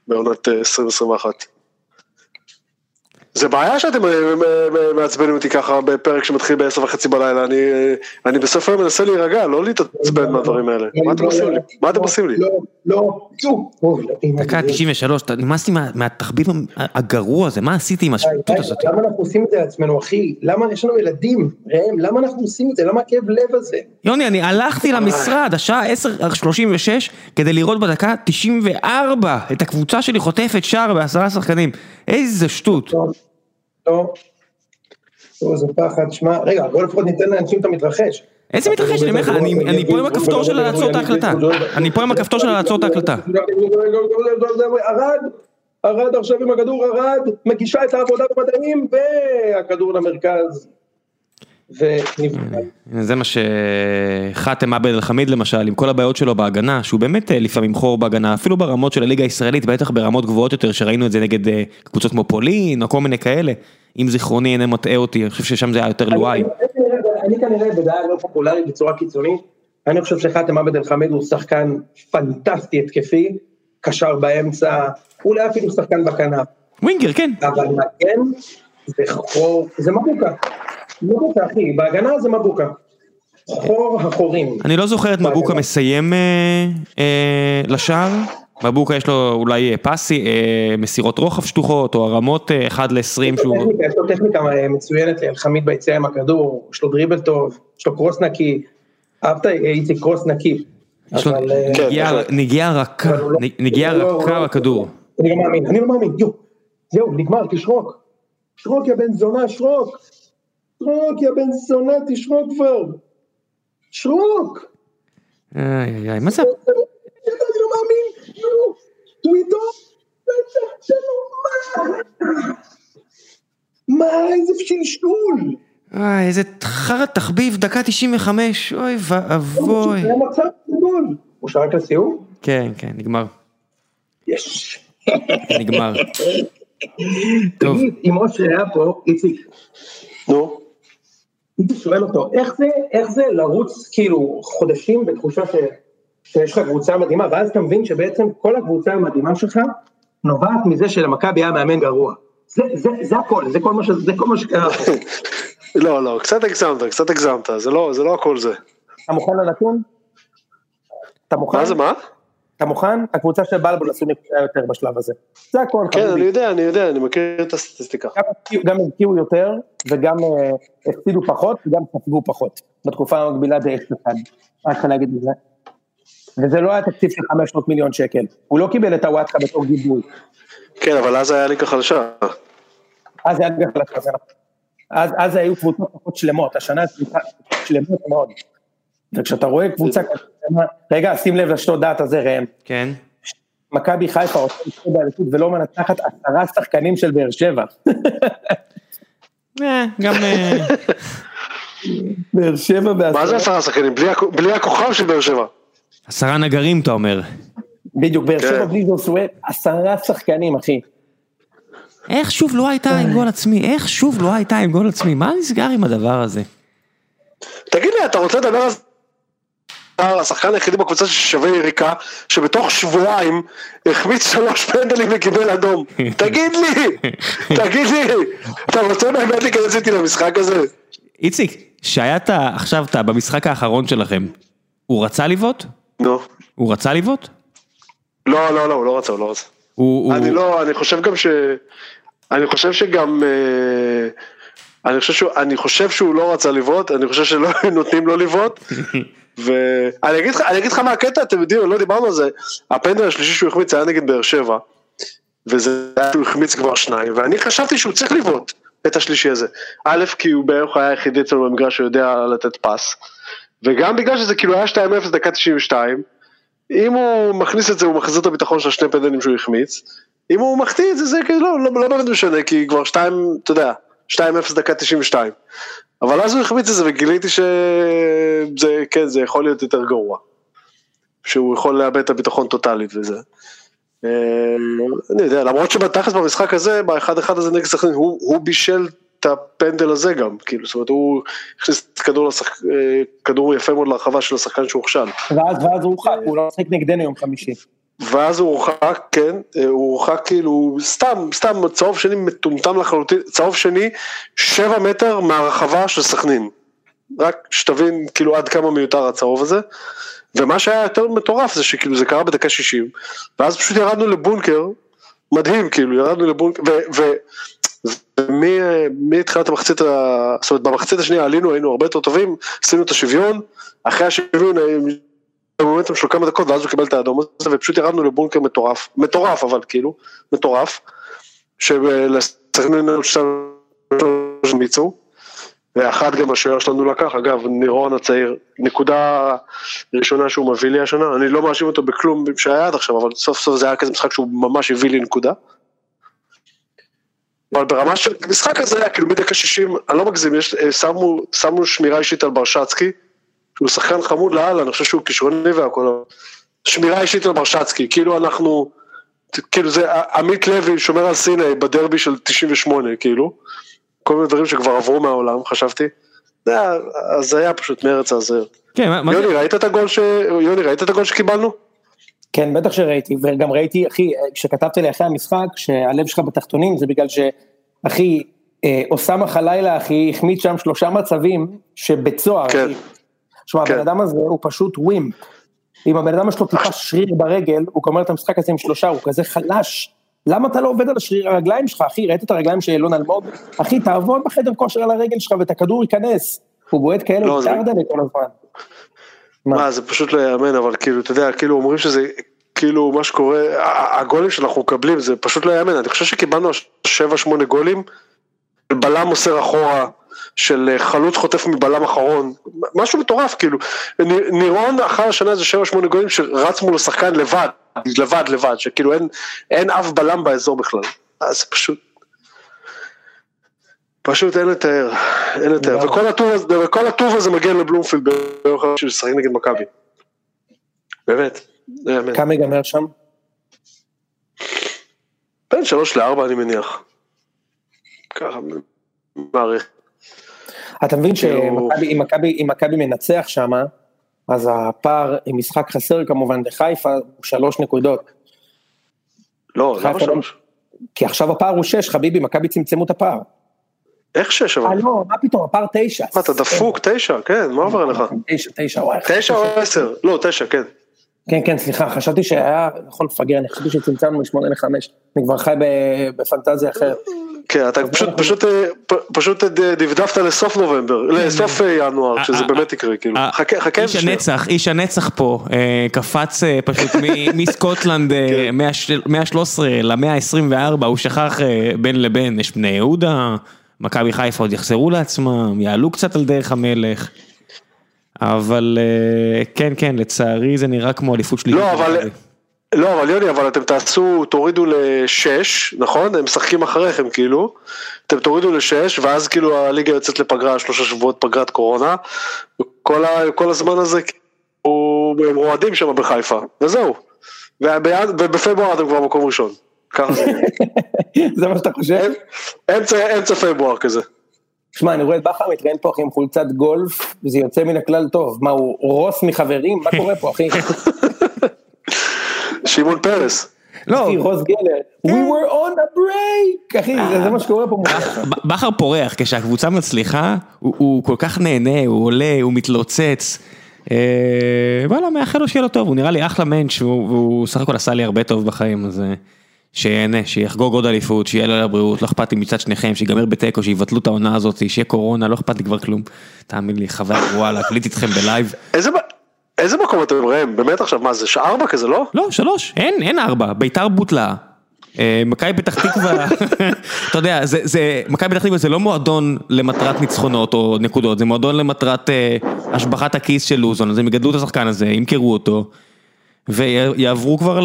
בעונת 2021. אה, זה בעיה שאתם אה, אה, מעצבנים אותי ככה בפרק שמתחיל בעשר וחצי בלילה, אני, אה, אני בסוף היום מנסה להירגע, לא להתעצבן מהדברים האלה. מה אתם עושים לי? מה אתם עושים לי? לא, לא, לא. דקה 93, נמאסתי מהתחביב הגרוע הזה, מה עשיתי עם השטות הזאת? למה אנחנו עושים את זה לעצמנו, אחי? למה יש לנו ילדים, ראם? למה אנחנו עושים את זה? למה הכאב לב הזה? יוני, אני הלכתי למשרד, השעה 10:36, כדי לראות בדקה 94 את הקבוצה שלי חוטפת שער בעשרה שחקנים. איזה שטות. לא. זה פחד, שמע, רגע, בוא לפחות ניתן לאנשים את המתרחש. איזה מתרחש? אני אומר לך, אני פה עם הכפתור של לעצור את ההקלטה. אני פה עם הכפתור של לעצור את ההקלטה. ארד, ארד עכשיו עם הכדור, ארד, מגישה את העבודה במדעים, והכדור למרכז. זה מה שחאתם עבד אל חמיד למשל, עם כל הבעיות שלו בהגנה, שהוא באמת אה, לפעמים חור בהגנה, אפילו ברמות של הליגה הישראלית, בטח ברמות גבוהות יותר, שראינו את זה נגד אה, קבוצות כמו פולין, או כל מיני כאלה, אם זיכרוני אינו מטעה אותי, אני חושב ששם זה היה יותר לואי. אני כנראה בדעה לא פופולרית בצורה קיצונית, אני חושב שחאתם עבד אל חמיד הוא שחקן פנטסטי התקפי, קשר באמצע, אולי אפילו שחקן בכנף. ווינגר, כן. אבל מגן זה חור, זה מבוקה. מבוקה אחי, בהגנה זה מבוקה. חור החורים. אני לא זוכר את מבוקה מסיים אה, אה, לשער, מבוקה יש לו אולי אה, פסי, מסירות רוחב שטוחות או הרמות 1 ל-20 שהוא... יש לו טכניקה מצוינת חמיד ביציאה עם הכדור, יש לו דריבל טוב, יש לו קרוס נקי, אהבת איציק קרוס נקי. נגיעה רכה, נגיעה רכה בכדור. אני לא מאמין, אני לא מאמין, יואו, זהו, נגמר, תשרוק. שרוק יא בן זונה, שרוק. שרוק, יא בן זונה, תשרוק כבר. שרוק. איי איי, מה זה? אני לא מאמין, נו, הוא איתו. מה, איזה שלשול. אה, איזה חרא תחביב, דקה 95, אוי ואבוי. הוא שרק לסיום? כן, כן, נגמר. יש. נגמר. תגיד, אם אושר היה פה, איציק. נו. הייתי שואל אותו, איך זה, איך זה לרוץ כאילו חודשים בתחושה ש, שיש לך קבוצה מדהימה, ואז אתה מבין שבעצם כל הקבוצה המדהימה שלך נובעת מזה שלמכבי היה מאמן גרוע. זה, זה, זה הכל, זה כל מה, ש, זה כל מה שקרה פה. לא, לא, קצת הגזמת, קצת הגזמת, זה לא, זה לא הכל זה. אתה מוכן לנתון? אתה מוכן? מה זה מה? אתה מוכן? הקבוצה של בלבול עשו נקודה יותר בשלב הזה. זה הכל. כן, אני יודע, אני יודע, אני מכיר את הסטטיסטיקה. גם הבקיעו יותר, וגם הפסידו פחות, וגם ספגו פחות. בתקופה המקבילה די אחד. מה צריך להגיד את זה? וזה לא היה תקציב של 500 מיליון שקל. הוא לא קיבל את הוואטחה בתור גיבוי. כן, אבל אז היה ליגה חדשה. אז היה ליגה חדשה, זה נכון. אז היו קבוצות פחות שלמות, השנה קבוצה שלמות מאוד. וכשאתה רואה קבוצה כזאת, רגע, שים לב לשתות דעת הזה ראם. כן. מכבי חיפה רוצה לשתות באליפות ולא מנצחת עשרה שחקנים של באר שבע. גם... באר שבע בעשרה. מה זה עשרה שחקנים? בלי הכוכב של באר שבע. עשרה נגרים אתה אומר. בדיוק, באר שבע בלי זוסואל, עשרה שחקנים אחי. איך שוב לא הייתה עם גול עצמי? איך שוב לא הייתה עם גול עצמי? מה נסגר עם הדבר הזה? תגיד לי, אתה רוצה לדבר על השחקן היחידי בקבוצה ששווה יריקה, שבתוך שבועיים החמיץ שלוש פנדלים וקיבל אדום. תגיד לי, תגיד לי, אתה רוצה באמת להיכנס איתי למשחק הזה? איציק, שהיה עכשיו אתה במשחק האחרון שלכם, הוא רצה לבעוט? נו. הוא רצה לבעוט? לא, לא, לא, הוא לא רצה, הוא לא רצה. אני לא, אני חושב גם ש... אני חושב שגם... אני חושב, שהוא, אני חושב שהוא לא רצה לבעוט, אני חושב שלא נותנים לו לבעוט. ואני אגיד אגיד לך מה הקטע, אתם יודעים, לא דיברנו על זה, הפנדל השלישי שהוא החמיץ היה נגד באר שבע, וזה היה שהוא החמיץ כבר שניים, ואני חשבתי שהוא צריך לבעוט את השלישי הזה. א', כי הוא בערך היה היחידי אצלנו במגרש שיודע לתת פס, וגם בגלל שזה כאילו היה 2-0 דקה 92, אם הוא מכניס את זה, הוא מחזיר את הביטחון של השני פנדלים שהוא החמיץ, אם הוא מחטיא את זה, זה כאילו לא, לא, לא באמת משנה, כי כבר שתיים, אתה יודע, 2-0 דקה 92. אבל אז הוא החמיץ את זה וגיליתי שזה, כן, זה יכול להיות יותר גרוע. שהוא יכול לאבד את הביטחון טוטאלית וזה. אני יודע, למרות שבתכלס במשחק הזה, באחד אחד הזה נגד סכנין, הוא, הוא בישל את הפנדל הזה גם, כאילו, זאת אומרת, הוא הכניס כדור, לשח... כדור יפה מאוד לרחבה של השחקן שהוכשל. ואז, ואז הוא הורחק, הוא לא משחק נגדנו יום חמישי. ואז הוא הורחק, כן, הוא הורחק כאילו, סתם, סתם צהוב שני מטומטם לחלוטין, צהוב שני, שבע מטר מהרחבה של סכנין. רק שתבין כאילו עד כמה מיותר הצהוב הזה. ומה שהיה יותר מטורף זה שכאילו זה קרה בדקה 60, ואז פשוט ירדנו לבונקר, מדהים כאילו, ירדנו לבונקר, ומתחילת המחצית, זאת אומרת במחצית השנייה עלינו, היינו הרבה יותר טובים, עשינו את השוויון, אחרי השוויון במומנטום של כמה דקות ואז הוא קיבל את האדום הזה ופשוט ירדנו לבונקר מטורף, מטורף אבל כאילו, מטורף, שלסכנין מיצו, ואחת גם השוער שלנו לקח, אגב נירון הצעיר, נקודה ראשונה שהוא מביא לי השנה, אני לא מאשים אותו בכלום שהיה עד עכשיו, אבל סוף סוף זה היה כזה משחק שהוא ממש הביא לי נקודה. אבל ברמה של משחק הזה היה כאילו מדקה 60, אני לא מגזים, יש, שמו, שמו שמירה אישית על ברשצקי, שהוא שחקן חמוד לאללה, אני חושב שהוא כישרוני והכל, שמירה אישית על ברשצקי, כאילו אנחנו, כאילו זה עמית לוי שומר על סיני בדרבי של 98, כאילו, כל מיני דברים שכבר עברו מהעולם, חשבתי, זה היה הזיה פשוט מארץ הזיה. כן, מה, יוני, ראית את הגול ש... יוני, ראית את הגול שקיבלנו? כן, בטח שראיתי, וגם ראיתי, אחי, כשכתבת לי אחרי המשחק, שהלב שלך בתחתונים, זה בגלל שאחי, אוסאמה חלילה, אחי, החמיץ שם שלושה מצבים שבית סוהר, כן. שמע, כן. הבן אדם הזה הוא פשוט ווימפ. אם הבן אדם יש לו טיפה שריר ברגל, הוא גומר את המשחק הזה עם שלושה, הוא כזה חלש. למה אתה לא עובד על השריר הרגליים שלך, אחי? ראית את הרגליים של אילון אלמוג? אחי, תעבוד בחדר כושר על הרגל שלך ואת הכדור ייכנס. הוא בועט כאלה, לא, כל הזמן. מה, זה פשוט לא יאמן, אבל כאילו, אתה יודע, כאילו אומרים שזה, כאילו מה שקורה, הגולים שאנחנו מקבלים, זה פשוט לא יאמן, אני חושב שקיבלנו 7-8 גולים, בלם מוסר אחורה, של אה, חלוץ חוטף מבלם אחרון, משהו מטורף, כאילו, נירון אחר השנה זה 7-8 גולים שרץ מול השחקן לבד, לבד לבד, שכאילו אין, אין אף בלם באזור בכלל, אז זה פשוט, פשוט אין לתאר, אין לתאר, וכל הטוב הזה, וכל הטוב הזה מגיע לבלומפילד ביום של לשחק נגד מכבי. באמת. כמה ייגמר שם? בין שלוש לארבע אני מניח. ככה, מעריך. אתה מבין כאילו- שמכבי, אם מכבי, מנצח שמה, אז הפער עם משחק חסר כמובן לחיפה הוא שלוש נקודות. לא, למה לא- שלוש? כי עכשיו הפער הוא שש, חביבי, מכבי צמצמו את הפער. איך שש אה אבל? לא, מה פתאום, הפער תשע. מה, אתה דפוק, תשע, כן, מה עובר עליך? תשע, תשע, וואי. תשע או עשר? לא, תשע, כן. כן, כן, סליחה, חשבתי שהיה, יכול לפגר, אני חשבתי שצמצמנו משמונה לחמש. אני כבר חי בפנטזיה אחרת. כן, אתה פשוט, פשוט, אה, פשוט אה, דפדפת לסוף נובמבר, לסוף אה, ינואר, שזה אה, באמת יקרה, כאילו. אה, חכה, חכה איש. הנצח, איש הנצח פה, אה, קפץ אה, פשוט מסקוטלנד אה, כן. מה- 113 למאה ה-24, הוא שכח אה, בין לבין, יש בני יהודה, מכבי חיפה עוד יחזרו לעצמם, יעלו קצת על דרך המלך. אבל אה, כן, כן, לצערי זה נראה כמו אליפות שלי. לא, אבל, לא, אבל יוני, אבל אתם תעשו, תורידו לשש, נכון? הם משחקים אחריכם, כאילו. אתם תורידו לשש, ואז כאילו הליגה יוצאת לפגרה, שלושה שבועות פגרת קורונה. וכל ה, כל הזמן הזה, הוא, הם רועדים שם בחיפה, וזהו. וביד- ובפברואר אתם כבר מקום ראשון. ככה זה. זה מה שאתה חושב? אמצע, אמצע פברואר כזה. שמע, אני רואה את בכר מתראיין פה אחי עם חולצת גולף, וזה יוצא מן הכלל טוב. מה, הוא רוס מחברים? מה קורה פה אחי? שמעון פרס. לא, רוס גלר. We were on a break! אחי, זה- זה מה שקורה פה בכר. ב- בכר פורח, כשהקבוצה מצליחה, הוא, כל כך נהנה, הוא עולה, הוא מתלוצץ. אה, וואלה, מאחל לו שיהיה לו טוב, הוא נראה לי אחלה מענטש, והוא סך הכל עשה לי הרבה טוב בחיים, אז אה, שיהנה, שיחגוג עוד אליפות, שיהיה לו לבריאות, לא אכפת לי מצד שניכם, שיגמר בתיקו, שיבטלו את העונה הזאת, שיהיה קורונה, לא אכפת לי כבר כלום. תאמין לי, חוויה גרועה להקליט איתכם בלייב. איזה, מקום אתם ראם? באמת עכשיו, מה זה, שעה ארבע כזה, לא? לא, שלוש, אין, אין ארבע, ביתר בוטלה. אה, מכבי פתח תקווה, אתה יודע, מכבי פתח תקווה זה לא מועדון למטרת ניצחונות או נקודות, זה מועדון למטרת אה, השבחת הכיס של לוזון, אז הם יגדלו את השחקן הזה, ימכרו אותו, ויעברו כבר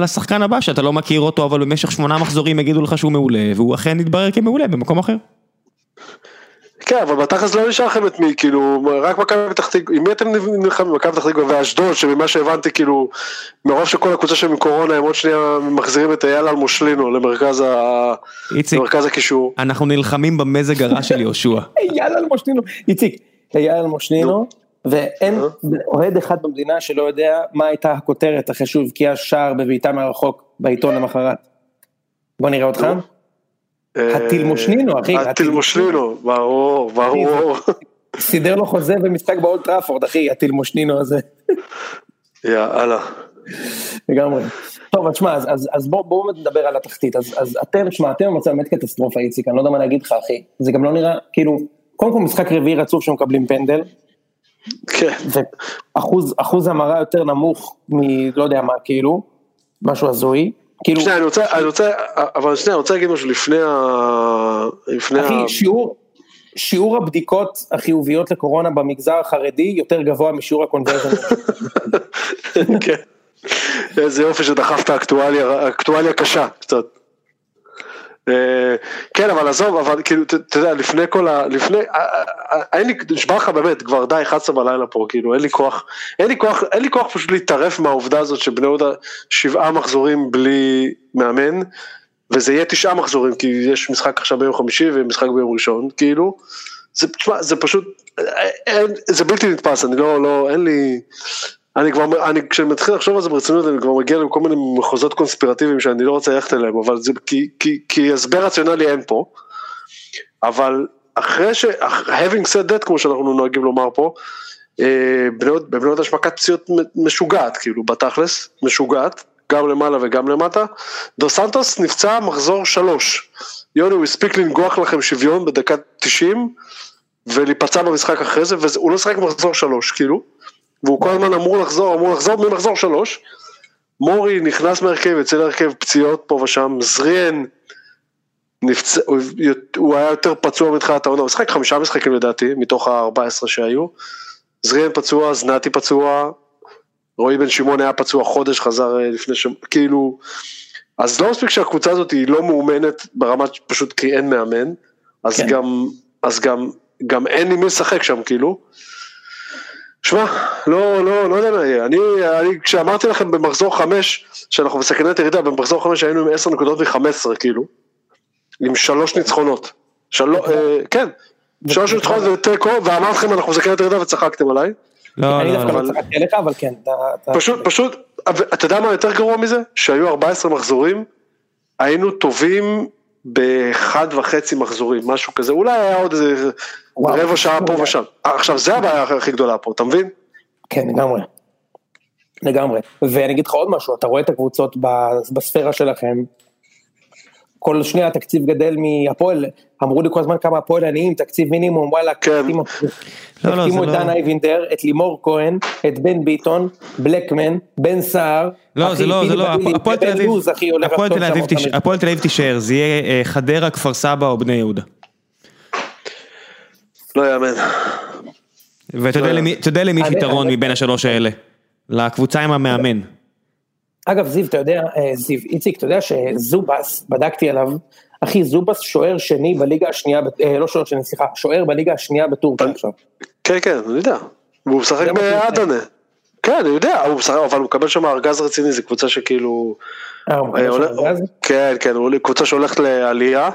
לשחקן הבא שאתה לא מכיר אותו, אבל במשך שמונה מחזורים יגידו לך שהוא מעולה, והוא אכן יתברר כמעולה במקום אחר. כן, אבל בתכלס לא נשאר לכם את מי, כאילו, רק מכבי פתח תקווה, עם מי אתם נלחמים? מכבי פתח תקווה ואשדוד, שממה שהבנתי, כאילו, מרוב שכל הקבוצה שלהם עם קורונה, הם עוד שנייה מחזירים את אייל אלמושלינו למרכז ה- איציק, למרכז הקישור. אנחנו נלחמים במזג הרע של יהושע. אייל אלמושנינו. איציק, אייל אלמושנינו, ואין אוהד אחד במדינה שלא יודע מה הייתה הכותרת אחרי שהוא הבקיע שער בבעיטה מרחוק בעיתון למחרת. בוא נראה אותך. הטילמושנינו אחי. הטילמושנינו, ברור, ברור. סידר לו חוזה במשחק באולט טראפורד אחי, הטילמושנינו הזה. יאללה. לגמרי. טוב, אז שמע, אז בואו נדבר על התחתית, אז אתם, שמע, אתם במצב באמת קטסטרופה איציק, אני לא יודע מה להגיד לך אחי, זה גם לא נראה, כאילו, קודם כל משחק רביעי רצוף שמקבלים פנדל, כן. ואחוז המרה יותר נמוך מלא יודע מה, כאילו, משהו הזוי. כאילו... שנייה, אני רוצה, אני רוצה, אבל שנייה, אני רוצה להגיד משהו לפני ה... לפני אחי, ה... שיעור, שיעור הבדיקות החיוביות לקורונה במגזר החרדי יותר גבוה משיעור הקונברזן. כן. איזה יופי שדחפת אקטואליה, אקטואליה קשה קצת. אה, כן אבל עזוב אבל כאילו אתה יודע לפני כל ה... לפני אה, אה, אין לי נשבע לך באמת כבר די 11 בלילה פה כאילו אין לי כוח אין לי כוח אין לי כוח פשוט להתערף מהעובדה הזאת שבני יהודה שבעה מחזורים בלי מאמן וזה יהיה תשעה מחזורים כי יש משחק עכשיו ביום חמישי ומשחק ביום ראשון כאילו. זה, תשמע, זה פשוט אין, זה בלתי נתפס אני לא לא אין לי אני כבר, אני, כשאני מתחיל לחשוב על זה ברצינות, אני כבר מגיע לכל מיני מחוזות קונספירטיביים שאני לא רוצה ללכת אליהם, אבל זה כי, כי, כי הסבר רציונלי אין פה, אבל אחרי ש... having said that, כמו שאנחנו נוהגים לומר פה, אה, בבנות יש מכת פציעות משוגעת, כאילו, בתכלס, משוגעת, גם למעלה וגם למטה. דו סנטוס נפצע מחזור שלוש. יוני, הוא הספיק לנגוח לכם שוויון בדקה 90, ולהיפצע במשחק אחרי זה, והוא לא שחק מחזור שלוש, כאילו. והוא כל הזמן אמור לחזור, אמור לחזור ממחזור שלוש. מורי נכנס מהרכב, יוצא להרכב פציעות פה ושם, זריאן נפצע, הוא, הוא היה יותר פצוע מתחילת העונה, הוא שחק חמישה משחקים לדעתי, מתוך ה-14 שהיו. זריאן פצוע, זנתי פצוע, רועי בן שמעון היה פצוע חודש, חזר אה, לפני ש... כאילו... אז לא מספיק שהקבוצה הזאת היא לא מאומנת ברמה פשוט כי אין מאמן, אז כן. גם, אז גם, גם אין עם מי לשחק שם כאילו. שמע, לא, לא, לא יודע מה יהיה, אני, אני, כשאמרתי לכם במחזור חמש, שאנחנו בסכנת ירידה, במחזור חמש היינו עם עשר נקודות וחמש כאילו, עם שלוש ניצחונות, של... אה, כן, שלוש ניצחונות ותיקו, ואמרתי לכם אנחנו בסכנת ירידה וצחקתם עליי. לא, אני דווקא לא צחקתי עליך, אבל כן. פשוט, פשוט, אתה יודע מה יותר גרוע מזה? שהיו 14 מחזורים, היינו טובים באחד וחצי מחזורים, משהו כזה, אולי היה עוד איזה רבע שעה פה ושם. עכשיו זה הבעיה הכי גדולה פה, אתה מבין? כן, לגמרי. לגמרי. ואני אגיד לך עוד משהו, אתה רואה את הקבוצות בספירה שלכם, כל שנייה התקציב גדל מהפועל, אמרו לי כל הזמן כמה הפועל עניים, תקציב מינימום, וואלה, כן. תחתימו את דן אייבינדר, את לימור כהן, את בן ביטון, בלקמן, בן סער, לא, זה לא, זה לא, הפועל תל אביב תישאר, זה יהיה אה, חדרה, כפר סבא או בני יהודה. לא יאמן. ואתה יודע למי יש יתרון מבין השלוש האלה? לקבוצה עם המאמן. אגב זיו, אתה יודע, אה, זיו, איציק, אתה יודע שזובס, בדקתי עליו, אחי, זובס שוער שני בליגה השנייה, אה, לא שוער שני, סליחה, שוער בליגה השנייה בטורקיה עכשיו. כן, כן, אני יודע. והוא משחק באדנה. כן, אני יודע, הוא משחק, אבל הוא מקבל שם ארגז רציני, זו קבוצה שכאילו... אה, הוא? כן, כן, קבוצה שהולכת לעלייה.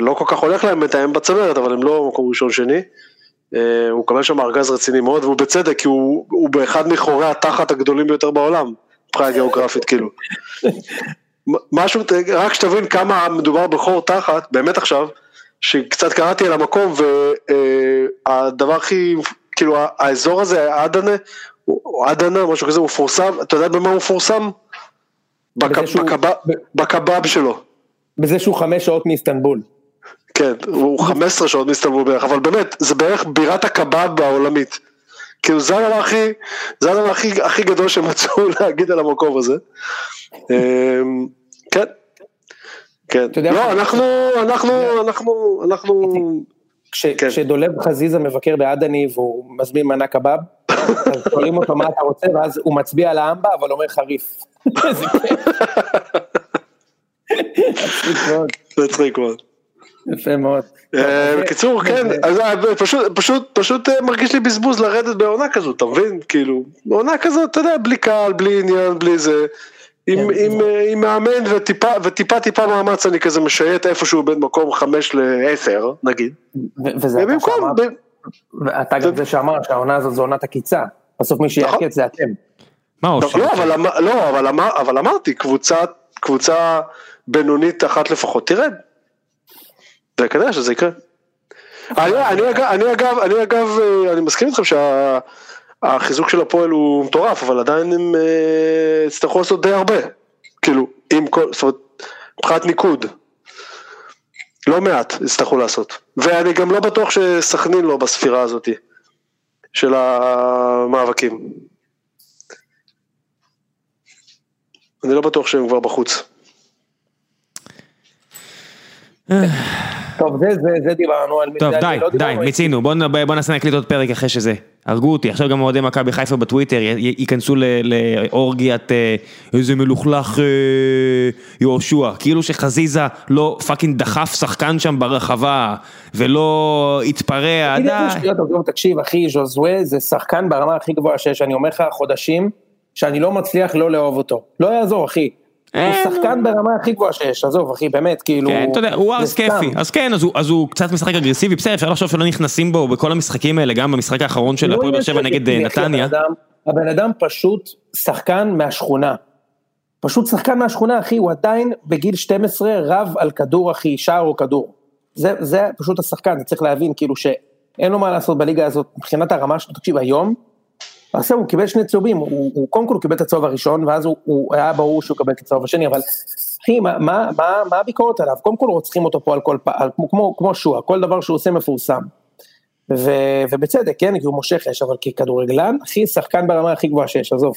לא כל כך הולך להם מתאם בצמרת, אבל הם לא מקום ראשון שני. אה, הוא מקבל שם ארגז רציני מאוד, והוא בצדק, כי הוא, הוא באחד מחורי התחת הגדולים ביותר בעולם, מבחינה גיאוגרפית כאילו. משהו, רק שתבין כמה מדובר בחור תחת, באמת עכשיו, שקצת קראתי על המקום, והדבר הכי, כאילו האזור הזה, אדנה, אדנה, משהו כזה, הוא מפורסם, אתה יודע במה הוא מפורסם? בקבב שלו. בזה שהוא חמש שעות מאיסטנבול. כן, הוא 15 שעות מסתובב בערך, אבל באמת, זה בערך בירת הקבב העולמית. כאילו זה הדבר הכי, זה הדבר הכי, הכי גדול שהם מצאו להגיד על המקום הזה. אמ, כן, כן. לא, אנחנו, אנחנו, אנחנו, אנחנו... כן. כשדולב חזיזה מבקר בעדני והוא מזמין מנה קבב, אז שואלים אותו מה אתה רוצה, ואז הוא מצביע על האמבה, אבל אומר חריף. איזה כיף. מצחיק מאוד. יפה מאוד. אה, בקיצור כן, אה, פשוט פשוט אה, מרגיש לי בזבוז לרדת בעונה כזאת, אתה מבין? כאילו, בעונה כזאת, אתה יודע, בלי קהל, בלי עניין, בלי זה. עם כן, מאמן וטיפה טיפה מאמץ אני כזה משייט איפשהו בין מקום חמש לעשר נגיד. וזה אתה שאמרת. ואתה גם זה שאמר שהעונה הזאת זו עונת עקיצה. בסוף מי נכון. שיעקץ זה אתם. מה לא, אושר? לא, אבל אמר- לא, אבל אמר- אבל אמרתי, קבוצה, קבוצה בינונית אחת לפחות תרד. וכנראה שזה יקרה. אני, אני, אגב, אני אגב, אני אגב, אה, אני מסכים איתכם שהחיזוק של הפועל הוא מטורף, אבל עדיין הם אה, יצטרכו לעשות די הרבה. כאילו, עם כל, זאת אומרת, מבחינת ניקוד. לא מעט יצטרכו לעשות. ואני גם לא בטוח שסכנין לא בספירה הזאת של המאבקים. אני לא בטוח שהם כבר בחוץ. טוב, זה, זה, זה דיברנו על... טוב די, לא די, מיצינו, בוא נ- בוא נעשה נקליט עוד פרק אחרי שזה. הרגו אותי, עכשיו גם אוהדי מכבי חיפה בטוויטר ייכנסו לאורגיית אה, איזה מלוכלך אה, יהושע, כאילו שחזיזה לא fucking דחף שחקן שם ברחבה, ולא התפרע, די. תקשיב אחי, ז'וזווה זה שחקן ברמה הכי גבוהה שיש, אני אומר לך חודשים שאני לא מצליח לא לאהוב אותו. לא יעזור אחי. הוא. שחקן ברמה הכי גבוהה שיש, עזוב אחי, באמת, כאילו... כן, אתה יודע, הוא ערס. כיפי, אז כן, אז הוא- קצת משחק אגרסיבי, בסדר, אפשר לחשוב שלא נכנסים בו בכל המשחקים האלה, גם במשחק האחרון של לא הפועל באר שבע נגד אה, נתניה. הבן אדם- פשוט שחקן מהשכונה. פשוט שחקן מהשכונה אחי, הוא עדיין בגיל 12 רב על כדור אחי, שער או כדור. זה, זה פשוט השחקן, צריך להבין כאילו שאין לו מה לעשות בליגה הזאת מבחינת הרמה שלו, תקשיב היום, אז הוא קיבל שני צהובים, הוא, הוא קודם כל קיבל את הצהוב הראשון ואז הוא, הוא היה ברור שהוא יקבל את הצהוב השני, אבל אחי, מה, מה, מה, מה הביקורת עליו? קודם כל רוצחים אותו פה על כל פעם, כמו, כמו, כמו שועה, כל דבר שהוא עושה מפורסם. ו, ובצדק, כן, כי הוא מושך אש, אבל ככדורגלן, הכי שחקן ברמה הכי גבוהה שיש, עזוב.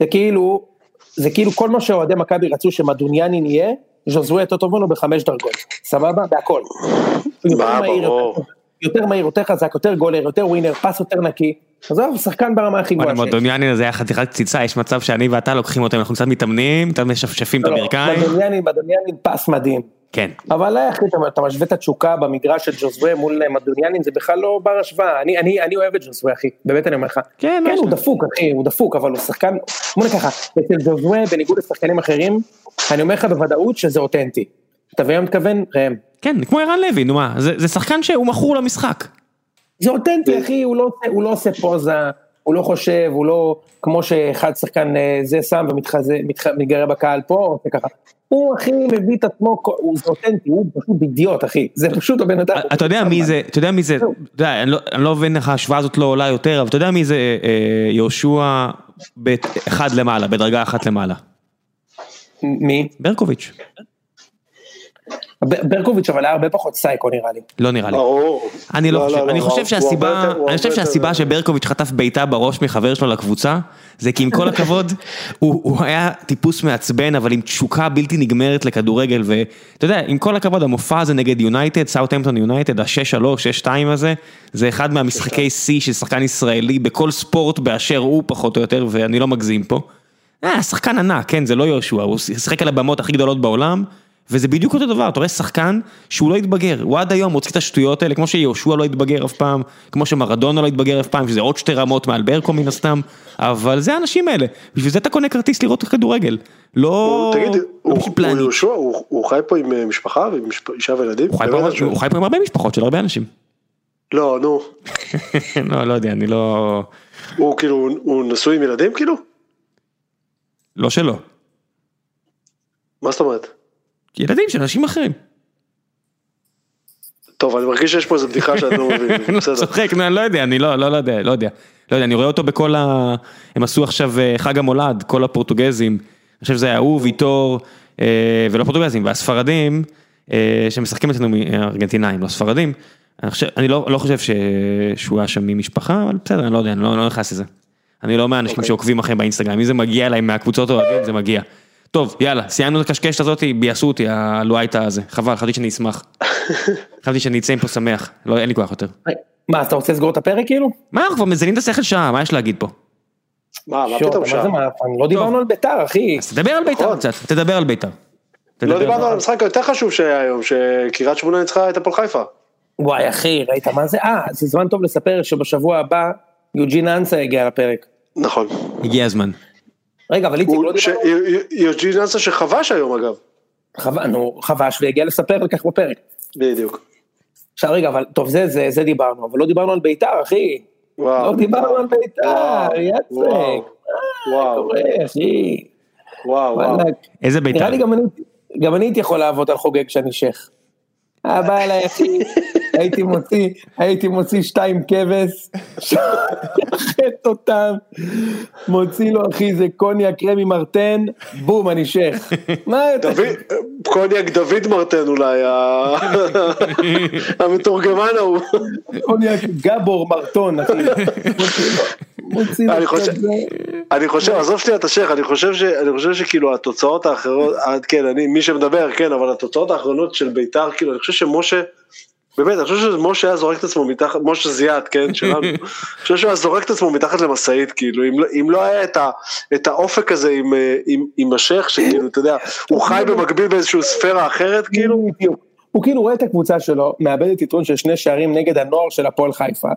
זה כאילו, זה כאילו כל מה שאוהדי מכבי רצו שמדוניאנין יהיה, ז'וזווה יותר טוב ממנו בחמש דרגות, סבבה? בהכל. ברור. יותר- מהיר, יותר חזק, יותר גולר, יותר ווינר, פס יותר נקי, עזוב, שחקן ברמה הכי גבוהה שיש. מועדוניאני הזה היה חתיכת קציצה, יש מצב שאני ואתה לוקחים אותו, אנחנו קצת מתאמנים, קצת משפשפים את לא, הברכיים. מדוניאנין, מדוניאנין פס מדהים. כן. אבל אחי, אתה, אתה משווה את התשוקה במגרש של ג'וזווה מול מדוניאנין, זה בכלל לא בר השוואה. אני, אני, אני אוהב את ג'וזווה, אחי, באמת אני אומר לך. כן, כן, הוא? דפוק, אחי, הוא דפוק, אבל הוא שחקן, בוא נגיד ככה, אצל ג'וזווה, בניגוד לשחקנים אחרים, אני אומר לך בוודאות שזה אותנטי. אתה מבין מה מתכוון? ראם. כן, כמו ערן לוי, נו מה, זה זה שחקן שהוא מכור למשחק. זה אותנטי, אחי, הוא לא, הוא לא עושה פוזה, הוא לא חושב, הוא לא כמו שאחד שחקן אה, זה שם ומתגרה בקהל פה, עושה ככה. הוא אחי מביא את עצמו, הוא זה אותנטי, הוא פשוט אידיוט אחי, זה פשוט הבן אדם. אתה יודע מי. זה, אתה יודע מי זה, אתה יודע, אני לא- אני לא מבין איך ההשוואה הזאת לא עולה יותר, אבל אתה יודע מי זה אה, יהושע באחד למעלה, בדרגה אחת למעלה. מי? ברקוביץ', ברקוביץ' אבל היה הרבה פחות סייקו נראה לי. לא נראה לי. ברור. אני לא חושב, אני חושב שהסיבה, אני חושב שהסיבה שברקוביץ' חטף בעיטה בראש מחבר שלו לקבוצה, זה כי עם כל הכבוד, הוא הוא היה טיפוס מעצבן, אבל עם תשוקה בלתי נגמרת לכדורגל, ואתה יודע, עם כל הכבוד, המופע הזה נגד יונייטד, סאוטהמפטון יונייטד, ה-6-3, 6-2 הזה, זה אחד מהמשחקי שיא של שחקן ישראלי בכל ספורט באשר הוא, פחות או יותר, ואני לא מגזים פה. אה, שחקן ענק, כן, זה לא יהושע, הוא שיחק על הבמות הכי גדולות בעולם, וזה בדיוק אותו דבר, אתה רואה שחקן שהוא לא התבגר, הוא עד היום מוציא את השטויות האלה, כמו שיהושע לא התבגר אף פעם, כמו שמרדונה לא התבגר אף פעם, שזה עוד שתי רמות מעל ברקו מן הסתם, אבל זה האנשים האלה, בשביל זה אתה קונה כרטיס לראות כדורגל, לא... תגיד, הוא. יהושע, הוא חי פה עם אה, משפחה ועם אישה וילדים? הוא חי פה באמת עם- אני שואל. הוא חי פה עם הרבה משפחות של הרבה אנשים. לא, נו. לא, לא יודע, אני לא... הוא כאילו, הוא נשוי עם ילדים כאילו? לא שלא. מה זאת אומרת? ילדים של אנשים אחרים. טוב, אני מרגיש שיש פה איזה בדיחה שאני לא מבין, בסדר. צוחק, אני לא יודע, אני לא, לא, לא יודע, לא יודע. לא יודע, אני רואה אותו בכל ה... הם עשו עכשיו אה, חג המולד, כל הפורטוגזים. אני חושב שזה היה הוא, ויטור, אה, ולא פורטוגזים, והספרדים, אה, שמשחקים אצלנו ארגנטינאים, לא ספרדים. אני, חושב, אני לא, לא חושב ש... שהוא היה שם ממשפחה, אבל בסדר, אני לא יודע, אני לא, לא נכנס לזה. אני לא מהאנשים אוקיי. שעוקבים אחריהם באינסטגרם, אם זה מגיע אליי מהקבוצות אוהדים, זה מגיע. טוב, יאללה, סיימנו את הקשקשת הזאת, ביאסו אותי, הלואייטה הזה, חבל, חשבתי שאני אשמח. חשבתי שאני אצא מפה שמח, לא, אין לי כוח יותר. מה, אז אתה רוצה לסגור את הפרק כאילו? מה, אנחנו כבר מזיינים את השכל שעה, מה יש להגיד פה? מה, מה פתאום מה שם? זה מה, לא דיברנו על ביתר אחי. אז תדבר על בית"ר נכון. קצת, תדבר על בית"ר. לא דיברנו על המשחק היותר חשוב שהיה היום, שקריית שמונה ניצחה את הפועל חיפה. וואי אחי, ראית מה זה? אה, זה זמן טוב לספר שבשבוע הבא יוג'ין אנסה יגיע לפרק. נכון. הגיע הזמן. רגע, אבל איציק, לא דיברנו? יוג'ין אנסה שחבש היום אגב. נו, חבש והגיע לספר על כך בפרק. בדיוק. עכשיו רגע, אבל טוב, זה, זה, זה דיברנו, אבל לא דיברנו על בית"ר, אחי. וואו. לא דיברנו על בית"ר, וואו, יצק. וואו. וואו. אחי? וואו, וואו. איזה בית"ר? נראה לי גם אני, גם אני הייתי יכול לעבוד על חוגג כשאני שייח. היה בא אליי אחי, הייתי מוציא, הייתי מוציא שתיים כבש, שוחט אותם, מוציא לו אחי איזה קוניאק רמי מרטן, בום אני שייח. מה יותר? קוניאק דוד מרטן אולי, המתורגמן ההוא. קוניאק גבור מרטון אחי. אני חושב- זה. אני חושב, עזוב שנייה את השייח, אני חושב ש- אני חושב שכאילו התוצאות האחרות, אה, כן, אני, מי שמדבר, כן, אבל התוצאות האחרונות של בית"ר, כאילו, אני חושב שמשה, באמת, אני חושב שמשה היה זורק את עצמו מתחת, משה זיאת, כן, שלנו, אני חושב שהוא היה זורק את עצמו מתחת למשאית, כאילו, אם לא- אם לא היה את ה- את האופק הזה עם, אה, עם- עם השייח, שכאילו, אתה יודע, הוא חי במקביל באיזושהי ספירה אחרת, כאילו. הוא כאילו רואה את הקבוצה שלו, מאבדת יתרון של שני שערים נגד הנוער של הפועל חיפה.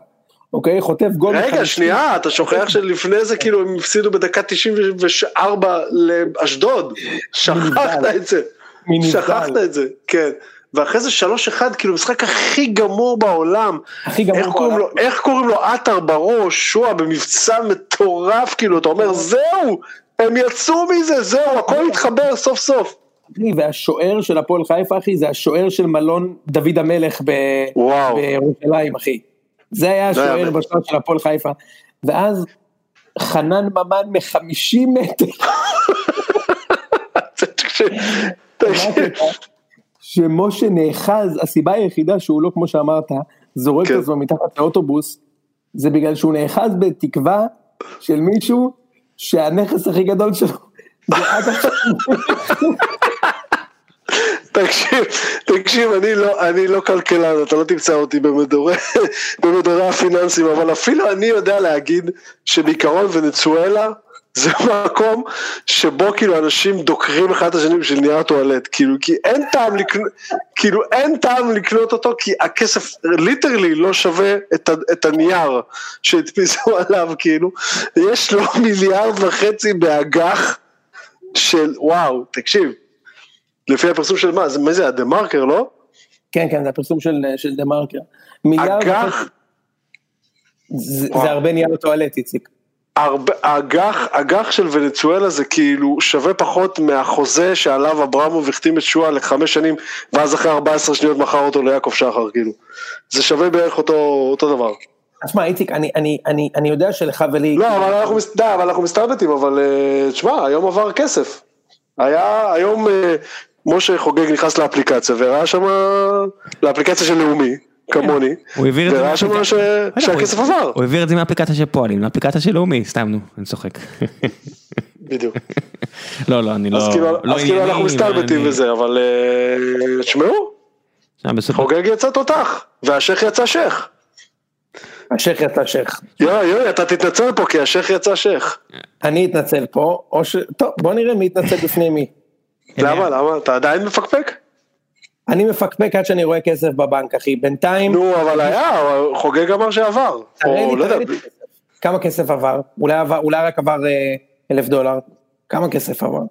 אוקיי? חוטף גול. רגע. שנייה, אתה שוכח שלפני זה כאילו הם הפסידו בדקה 94 לאשדוד, שכחת את זה. שכחת את זה, כן. ואחרי זה 3-1, כאילו משחק הכי גמור בעולם. הכי גמור איך קוראים לו, בעולם. איך קוראים לו עטר בראש, שועה במבצע מטורף, כאילו, אתה אומר, זהו, הם יצאו מזה, זהו, הכל התחבר סוף סוף. והשוער של הפועל חיפה, אחי, זה השוער של מלון דוד המלך. בירושלים, אחי. זה היה לא השוער. בשוער של הפועל חיפה. ואז חנן ממן מ-50 מטר. שמשה נאחז, הסיבה היחידה שהוא לא, כמו שאמרת, זורק כן. את עצמו מתחת לאוטובוס, זה בגלל שהוא נאחז בתקווה של מישהו שהנכס הכי גדול שלו זה עד עכשיו. תקשיב, תקשיב, אני לא, אני לא כלכלן, אתה לא תמצא אותי במדורי, במדורי הפיננסים, אבל אפילו אני יודע להגיד שבעיקרון ונצואלה זה מקום שבו כאילו אנשים דוקרים אחד את השני בשביל נייר טואלט, כאילו, כי אין טעם לקנות, כאילו אין טעם לקנות אותו, כי הכסף literally לא שווה את, ה, את הנייר שהדפיסו עליו, כאילו, יש לו מיליארד וחצי באג"ח של, וואו, תקשיב, לפי הפרסום של מה, זה, מה זה, ה The Marker, לא? כן, כן, זה הפרסום של, של The Marker. אג"ח, זה. זה הרבה נייר טואלט, איציק. אג"ח, אג"ח של ונצואלה זה כאילו שווה פחות מהחוזה שעליו אברמוב החתים את שועה לחמש שנים, ואז אחרי 14 שניות מכר אותו ליעקב שחר, כאילו. זה שווה בערך אותו, אותו דבר. אז שמע, איציק, אני, אני, אני, אני יודע שלך ולי... לא, אבל אנחנו, מס- די, אבל אנחנו מסתלבטים, אבל אה, תשמע, היום עבר כסף. היה, היום אה, משה חוגג נכנס לאפליקציה, וראה שם, לאפליקציה של לאומי, כמוני, הוא העביר את זה וראה שם. ש- שהכסף עבר. הוא העביר את זה מהאפליקציה של פועלים לאפליקציה של לאומי, סתם נו, אני צוחק. בדיוק. לא, לא, אני לא... אז כאילו, לא אז כאילו אנחנו מסתלבטים וזה, אבל אה, תשמעו, חוגג יצא תותח, והשייח יצא שייח. השייח יצא שייח. יואי, יואי, אתה תתנצל פה, כי השייח יצא שייח. אני אתנצל פה, או ש... טוב, בוא נראה מי יתנצל בפני מי. למה, למה? אתה עדיין מפקפק? אני מפקפק עד שאני רואה כסף בבנק, אחי. בינתיים, נו, אבל היה, חוגג אמר שעבר. או לא יודע. כמה כסף עבר? אולי עבר, אולי רק עבר אה, אלף דולר. כמה כסף עבר?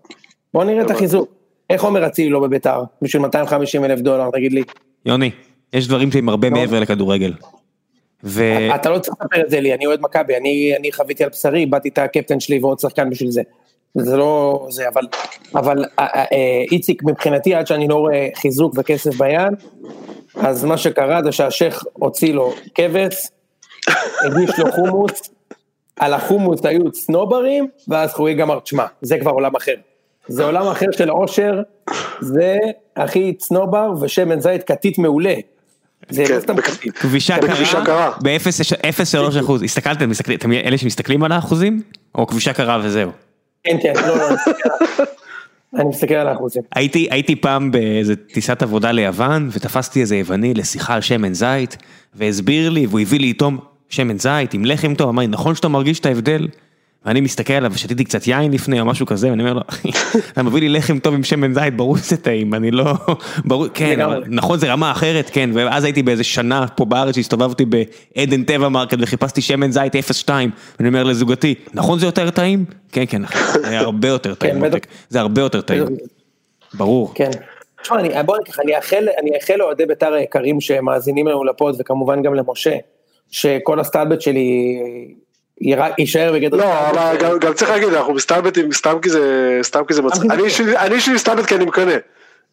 בוא נראה את החיזוק. איך עומר אצילי לא בביתר? בשביל 250 אלף דולר, תגיד לי. יוני, יש דברים שהם הרבה מעבר לכדורגל. ו... אתה לא צריך לספר את זה לי, אני אוהד מכבי, אני, אני חוויתי על בשרי, באתי את הקפטן שלי ועוד שחקן בשביל זה. זה לא זה, אבל, אבל אה, אה, אה, איציק מבחינתי עד שאני לא רואה חיזוק וכסף ביד, אז מה שקרה זה שהשייח הוציא לו כבש, הגיש לו חומוס, על החומוס היו צנוברים, ואז חוגג אמר, תשמע, זה כבר עולם אחר. זה עולם אחר של עושר, זה אחי צנובר ושמן זית כתית מעולה. זה כן, לא סתם בכ- כתית. כבישה קרה, קרה. ב-0.3 אחוז, הסתכלתם, אלה שמסתכלים על האחוזים? או כבישה קרה וזהו? כן, כן, לא, לא, אני מסתכל על- האחוזים. הייתי, הייתי פעם באיזה טיסת עבודה ליוון, ותפסתי איזה יווני לשיחה על שמן זית, והסביר לי, והוא הביא לי איתו שמן זית עם לחם טוב, אמר לי, נכון שאתה מרגיש את ההבדל? ואני מסתכל עליו, ושתיתי קצת יין לפני או משהו כזה, ואני אומר לו, אחי, אתה מביא לי לחם טוב עם שמן זית, ברור שזה טעים, אני לא, ברור, כן, נכון זה רמה אחרת, כן, ואז הייתי באיזה שנה פה בארץ, שהסתובבתי בעדן טבע מרקט וחיפשתי שמן זית 0.2, ואני אומר לזוגתי, נכון זה יותר טעים? כן, כן, זה הרבה יותר טעים, כן, זה הרבה יותר טעים, ברור. כן. תשמע, אני- בוא ניקח, אני אאחל, אני אאחל לאוהדי בית"ר היקרים שמאזינים לנו לפוד, וכמובן גם למשה, שכל הסטלבט שלי יישאר בגדר... לא, אבל גם- גם צריך להגיד, אנחנו מסתלבטים סתם כי זה, סתם כי זה מצחיק. אני. שלי- שלי מסתלבט כי אני מקנא.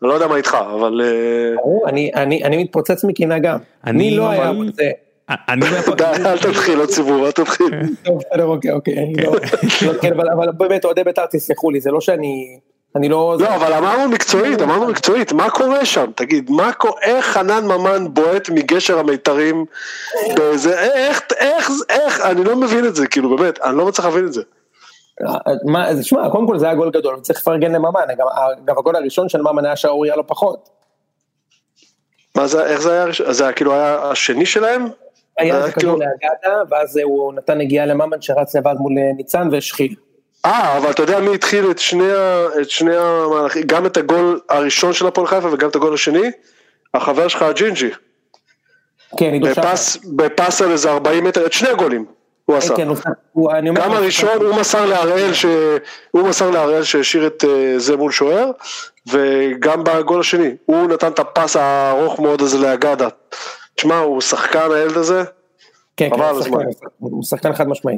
אני לא יודע מה איתך, אבל... אה, אני- אני אני מתפוצץ מקנאה גם. אני לא היה רוצה... אני די, אל תתחיל, לא ציבור, אל תתחיל. טוב, בסדר, אוקיי, אוקיי, לא... לא, כן, אבל- אבל באמת, אוהדי בית"ר, תסלחו לי, זה לא שאני... אני לא... לא, אבל אמרנו מקצועית, אמרנו מקצועית, מה קורה שם? תגיד, מה קורה, איך חנן ממן בועט מגשר המיתרים? באיזה, איך, איך, איך, אני לא מבין את זה, כאילו, באמת, אני לא מצליח להבין את זה. מה, אז שמע, קודם כל זה היה גול גדול, צריך לפרגן לממן, גם הגול הראשון של ממן היה שערוריה לא פחות. מה זה, איך זה היה? זה היה כאילו היה השני שלהם? היה איזה כדור כאילו- לאגדה, ואז הוא נתן נגיעה לממן שרץ לבד מול אה, ניצן והשחיל. אה, אבל אתה יודע מי התחיל את שני, את שני המהלכים, גם את הגול הראשון של הפועל חיפה וגם את הגול השני? החבר שלך הג'ינג'י, כן, עידו שחר. בפס, בפס על איזה 40 מטר, את שני הגולים הוא עשה. כן, הוא- אני אומר גם הראשון הוא מסר להראל ש... הוא מסר להראל שהשאיר את אה, זה מול שוער וגם בגול השני הוא נתן את הפס הארוך מאוד הזה לאגדה. תשמע הוא שחקן הילד הזה. כן, כן, הוא שחקן חד משמעי.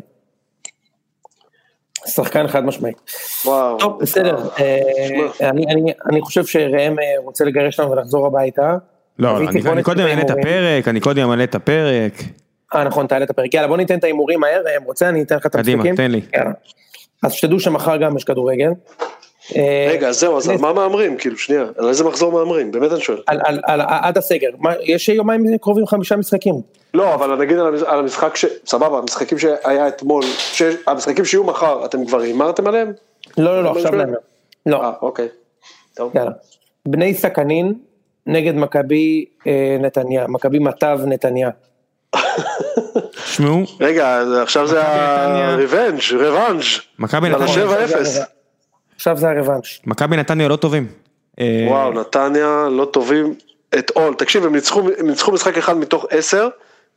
שחקן חד משמעי. וואו. טוב, בסדר, אה, אני- אני- אני חושב שראם אה, רוצה לגרש לנו ולחזור הביתה. לא, אני- קודם אעלה את. הפרק, אני קודם אעלה את הפרק. אה נכון, תעלה את הפרק, יאללה בוא ניתן את ההימורים מהר, ראם רוצה, אני אתן לך את קדימה, המשחקים. תן לי. אז שתדעו שמחר גם יש כדורגל. אה, רגע אז זהו אז על מה מהמרים כאילו שנייה על איזה מחזור מהמרים באמת אני שואל. על, על, על, עד הסגר, יש יומיים קרובים חמישה משחקים. לא אבל נגיד על המש- על המשחק ש... סבבה המשחקים שהיה אתמול המשחקים שיהיו מחר אתם כבר הימרתם עליהם? לא, לא, לא, עכשיו. להם. לא, אה אוקיי. טוב. בני סכנין נגד מכבי אה, נתניה, מכבי מטב נתניה. שמעו, רגע עכשיו זה. הריבנג' ריבנג'. מכבי נתניה, השבע עכשיו זה הרוואנש. מכבי נתניה לא טובים. אה, וואו, נתניה לא טובים את עול. תקשיב, הם ניצחו, הם ניצחו משחק אחד מתוך עשר,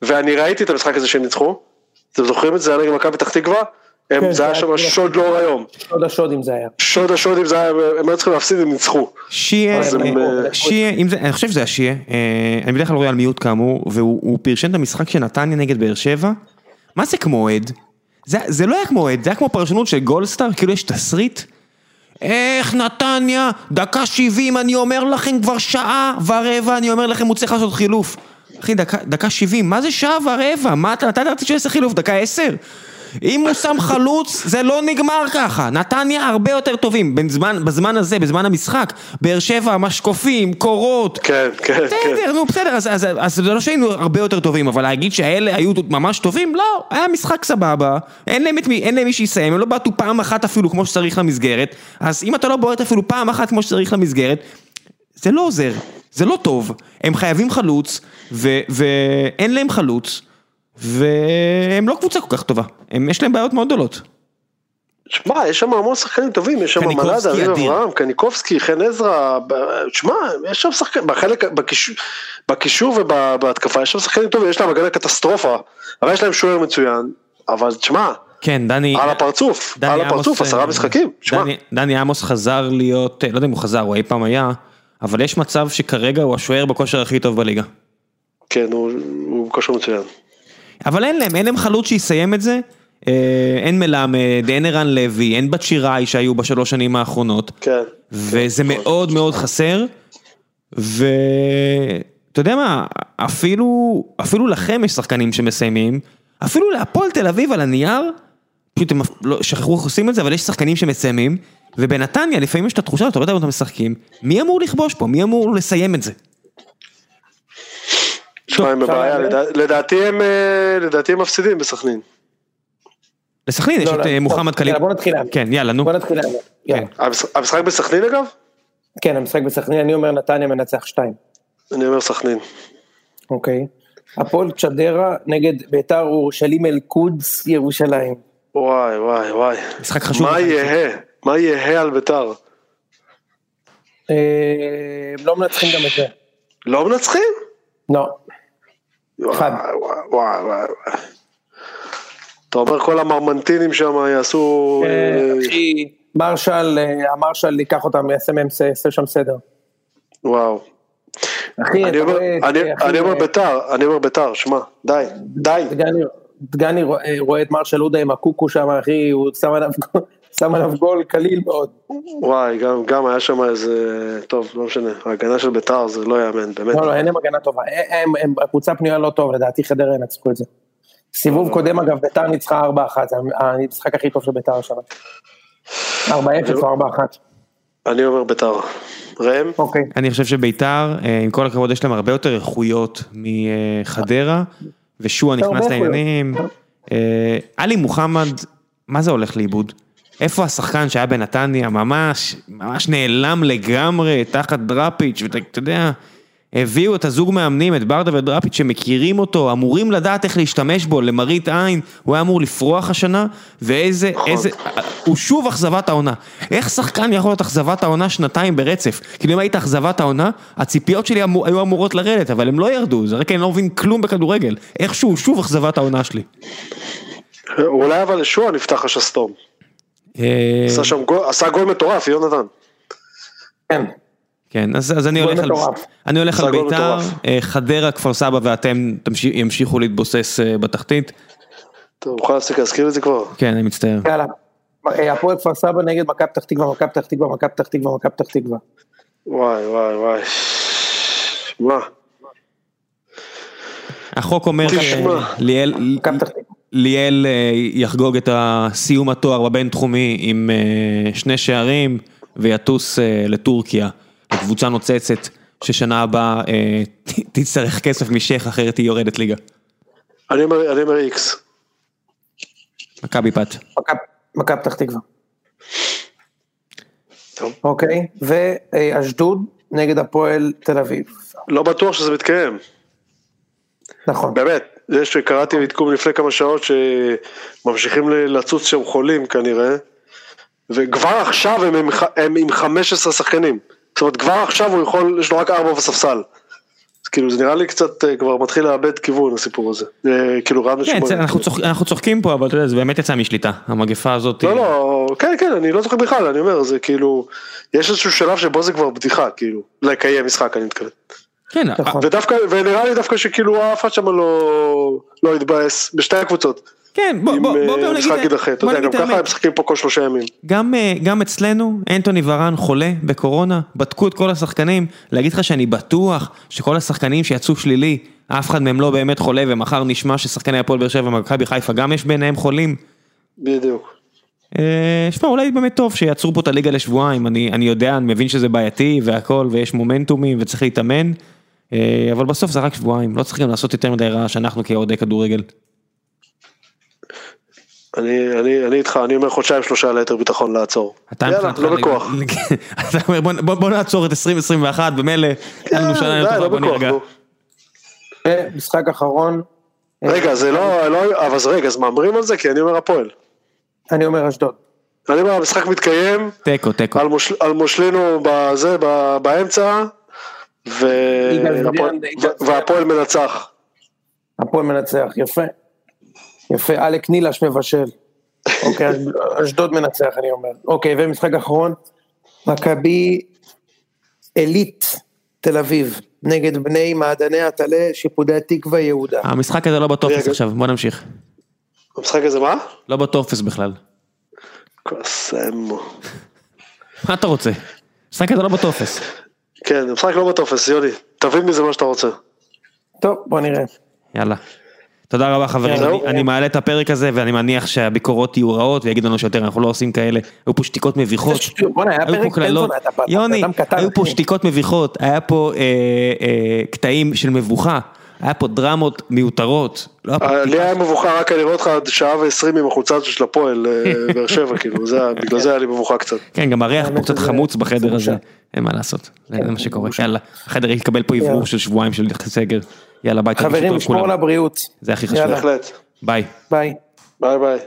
ואני ראיתי את המשחק הזה שהם ניצחו. אתם זוכרים את זה? זה היה נגד מכבי פתח תקווה? הם- כן, זה היה שם היה שוד לאור היום. עוד השוד אם זה היה. שוד השודים זה היה, הם היו צריכים להפסיד, הם ניצחו. שיה, אה, אה, שיה, אם זה, אני חושב שזה השיה, אה, אני בדרך כלל רואה על מיעוט כאמור, והוא הוא פרשן את המשחק של נתניה נגד באר שבע, מה זה כמו אוהד? זה, זה לא היה כמו אוהד, זה היה כמו פרשנות של גולדסטאר, כאילו יש תסריט. איך נתניה, דקה 70 אני אומר לכם כבר שעה ורבע, אני אומר לכם הוא צריך לעשות חילוף. אחי, דקה, 70, מה זה שעה ורבע? מה אתה, אתה רצית שהוא יעשה חילוף, דקה 10? אם הוא שם חלוץ, זה לא נגמר ככה. נתניה הרבה יותר טובים, בזמן, בזמן הזה, בזמן המשחק. באר שבע, משקופים, קורות. כן, כן, כן. בסדר, נו בסדר, אז, אז, אז זה לא שהיינו הרבה יותר טובים, אבל להגיד שהאלה היו ממש טובים? לא, היה משחק סבבה, אין להם, את מי, אין להם מי שיסיים, הם לא בעטו פעם אחת אפילו כמו שצריך למסגרת, אז אם אתה לא בועט אפילו פעם אחת כמו שצריך למסגרת, זה לא עוזר, זה לא טוב, הם חייבים חלוץ, ו- ואין להם חלוץ, והם לא קבוצה כל כך טובה, הם, יש להם בעיות מאוד גדולות. שמע, יש שם המון שחקנים טובים, יש שם מלאדה, אביב. אברהם, קניקובסקי, חן עזרא, שמע, יש שם שחקנים, בחלק, בקישור- בקישור ובהתקפה, יש שם שחקנים טובים, יש להם הגנה קטסטרופה, אבל יש להם שוער מצוין, אבל תשמע, כן, דני... על הפרצוף, דני על עמוס, הפרצוף, אה, עשרה משחקים, שמע, דני, דני עמוס חזר להיות, אה, לא יודע אם הוא חזר, הוא אי פעם היה, אבל יש מצב שכרגע הוא השוער בכושר הכי טוב בליגה. כן, הוא הוא בכושר מצוין. אבל אין להם, אין להם חלוץ שיסיים את זה. אה, אין מלמד, אין ערן לוי, אין בת שיראי שהיו בשלוש שנים האחרונות. כן. וזה מאוד מאוד חסר. ואתה יודע מה, אפילו, אפילו לכם יש שחקנים שמסיימים, אפילו להפועל תל אביב על הנייר, פשוט הם לא, שכחו איך עושים את זה, אבל יש שחקנים שמסיימים, ובנתניה לפעמים יש את התחושה, אתה רואה אותם משחקים, מי אמור לכבוש פה? מי אמור לסיים את זה? שמע, הם בבעיה, לדעתי הם, אה, לדעתי הם מפסידים בסכנין. לסכנין יש לא, את לא, אה, טוב, מוחמד קליב. בוא נתחיל. כן, יאללה, נו. בוא נתחיל. יאללה. המשחק- המשחק בסכנין אגב? כן, המשחק בסכנין, אני אומר נתניה מנצח שתיים. אני אומר סכנין. אוקיי. הפועל צ'דרה נגד ביתר אורשלים אל-קודס ירושלים. וואי וואי וואי. משחק חשוב. מה. יהא? מה יהא על ביתר? אה, הם לא מנצחים גם את זה. לא מנצחים? לא. אחד. וואי וואי וואי. אתה אומר כל המרמנטינים שם יעשו... אה, אה, אחי, מרשל, אה, המרשל ייקח אותם, יעשה מהם, יעשה שם סדר. וואו. אחי, אני אומר- אה, ביתר, אני אומר ביתר, שמע, די, די. דגני, רואה את מרשל עודה עם הקוקו שם, אחי, הוא שם עליו, שם עליו גול קליל מאוד. וואי, גם, גם היה שם איזה, טוב, לא משנה, ההגנה של ביתר זה לא יאמן, באמת. לא, לא, אין להם הגנה טובה. הם, הם, הקבוצה פנויה לא טוב, לדעתי חדרה ינצחו את זה. סיבוב קודם, אגב, ביתר ניצחה 4-1, זה המשחק הכי טוב של ביתר השנה. 4-0 או 4-1. אני אומר ביתר. ראם? אוקיי. אני חושב שביתר, אה, עם כל הכבוד, יש להם הרבה יותר איכויות מחדרה, ושועה הרבה נכנס. לעניינים. אה, עלי מוחמד, מה זה הולך לאיבוד? איפה השחקן שהיה בנתניה, ממש, ממש נעלם לגמרי תחת דראפיץ', ואתה יודע, הביאו את הזוג מאמנים, את ברדה ודראפיץ', שמכירים אותו, אמורים לדעת איך להשתמש בו, למראית עין, הוא היה אמור לפרוח השנה, ואיזה, איזה, הוא שוב אכזבת העונה. איך שחקן יכול להיות אכזבת העונה שנתיים ברצף? כאילו אם היית אכזבת העונה, הציפיות שלי אמור, היו אמורות לרדת, אבל הם לא ירדו, זה רק אני לא מבין כלום בכדורגל. איכשהו שוב אכזבת העונה שלי. אולי אבל לשועה נפתח השסתום. אה, עשה שם גול, עשה גול מטורף, יונתן. כן. כן, אז, אז אני הולך על. אני הולך על ביתר, מטורף. אה, חדרה, כפר סבא ואתם תמשיך, ימשיכו להתבוסס אה, בתחתית. אתה מוכן להפסיק להזכיר את זה כבר? כן, אני מצטער. יאללה. הפועל כפר סבא נגד מכבי פתח תקווה, מכבי פתח תקווה, מכבי פתח תקווה, מכבי פתח תקווה. וואי וואי וואי. מה? החוק אומר תשמע. שליאל מכבי פתח תקווה. ליאל אה, יחגוג את הסיום התואר בבינתחומי עם אה, שני שערים ויטוס אה, לטורקיה, לקבוצה נוצצת ששנה הבאה אה, תצטרך כסף משייח אחרת היא יורדת ליגה. אני אומר, אני אומר איקס. מכבי פת. מכבי- פתח תקווה. טוב. אוקיי. ואשדוד נגד הפועל תל אביב. לא בטוח שזה מתקיים. נכון. באמת, זה שקראתי עדכון לפני כמה שעות שממשיכים לצוץ שם חולים כנראה, וכבר עכשיו הם, עם הם עם 15 שחקנים. זאת אומרת, כבר עכשיו הוא יכול, יש לו רק ארבע בספסל. אז כאילו זה נראה לי קצת אה, כבר מתחיל לאבד כיוון הסיפור הזה. אה, כאילו רב כן, אנחנו צוחק- אנחנו צוחקים פה אבל אתה יודע זה באמת יצא משליטה המגפה הזאת. לא, לא, כן, כן, אני לא זוכר בכלל, אני אומר, זה כאילו, יש איזשהו שלב שבו זה כבר בדיחה, כאילו, לקיים משחק, אני מתכוון. כן, נכון. ודווקא, ונראה לי דווקא שכאילו אף אחד שם לא, לא התבאס, בשתי הקבוצות, כן, בוא עם בוא אה, בוא בוא משחק נגיד, יידחה, אתה בוא יודע, גם נגיד ככה הם. משחקים פה כל שלושה ימים. גם, אה, גם אצלנו, אנטוני ורן חולה בקורונה, בדקו את כל השחקנים, להגיד לך שאני בטוח שכל השחקנים שיצאו שלילי, אף אחד מהם לא באמת חולה, ומחר נשמע ששחקני הפועל באר שבע ומכבי חיפה גם יש ביניהם חולים. בדיוק. אה, שמע, אולי באמת טוב שיעצרו פה את הליגה לשבועיים, אני, אני יודע, אני מבין שזה בעייתי והכל, ויש מומנטומים וצריך להתאמן, אבל בסוף זה רק שבועיים, לא צריך גם לעשות יותר מדי רעש, אנחנו כאוהדי כדורגל. אני, אני, אני איתך, אני אומר חודשיים שלושה ליתר ביטחון לעצור. אתה יאללה, לא בכוח. אתה אומר בוא, בוא, בוא נעצור את 2021 במילא, אין לנו שנה די, יותר לא בוא בכוח, נרגע. נו. ומשחק אחרון. רגע, זה לא, לא, אבל רגע, אז מהמרים על זה? כי אני אומר הפועל. אני אומר אשדוד. אני אומר, המשחק מתקיים, תיקו, תיקו. על, מוש, על מושלינו בזה, באמצע, והפועל מנצח. הפועל מנצח, יפה. יפה, אלק נילש מבשל. אוקיי, אשדוד מנצח אני אומר. אוקיי, ומשחק אחרון, מכבי עילית תל אביב, נגד בני מעדני עטלה, שיפודי תקווה יהודה. המשחק הזה לא בטופס. עכשיו, בוא נמשיך. המשחק הזה מה? לא בטופס בכלל. קוסמו. מה אתה רוצה? המשחק הזה לא בטופס. כן, המשחק לא בטופס, יוני. תבין מזה מה שאתה רוצה. טוב, בוא נראה. יאללה. תודה רבה חברים. אני- אני מעלה את הפרק הזה ואני מניח שהביקורות יהיו רעות ויגידו לנו שיותר אנחנו לא עושים כאלה, היו פה שתיקות מביכות, בוא'נה, היה היו פרק פה קללות, יוני, היו פה. שתיקות מביכות, היה פה אה, אה, קטעים של מבוכה, היה פה דרמות מיותרות, לא היה פה אה, לי היה מבוכה רק אני רואה אותך עד שעה ועשרים עם החולצה הזאת של הפועל אה, באר שבע, כאילו, זה בגלל זה היה לי מבוכה קצת. כן, גם הריח פה קצת חמוץ בחדר זה הזה. אין מה לעשות, זה זה מה שקורה, יאללה, החדר יקבל פה אוורור יאללה. של שבועיים של סגר, יאללה ביי, חברים, כולם. על הבריאות. זה הכי חשוב, יאללה. ביי. ביי. ביי ביי.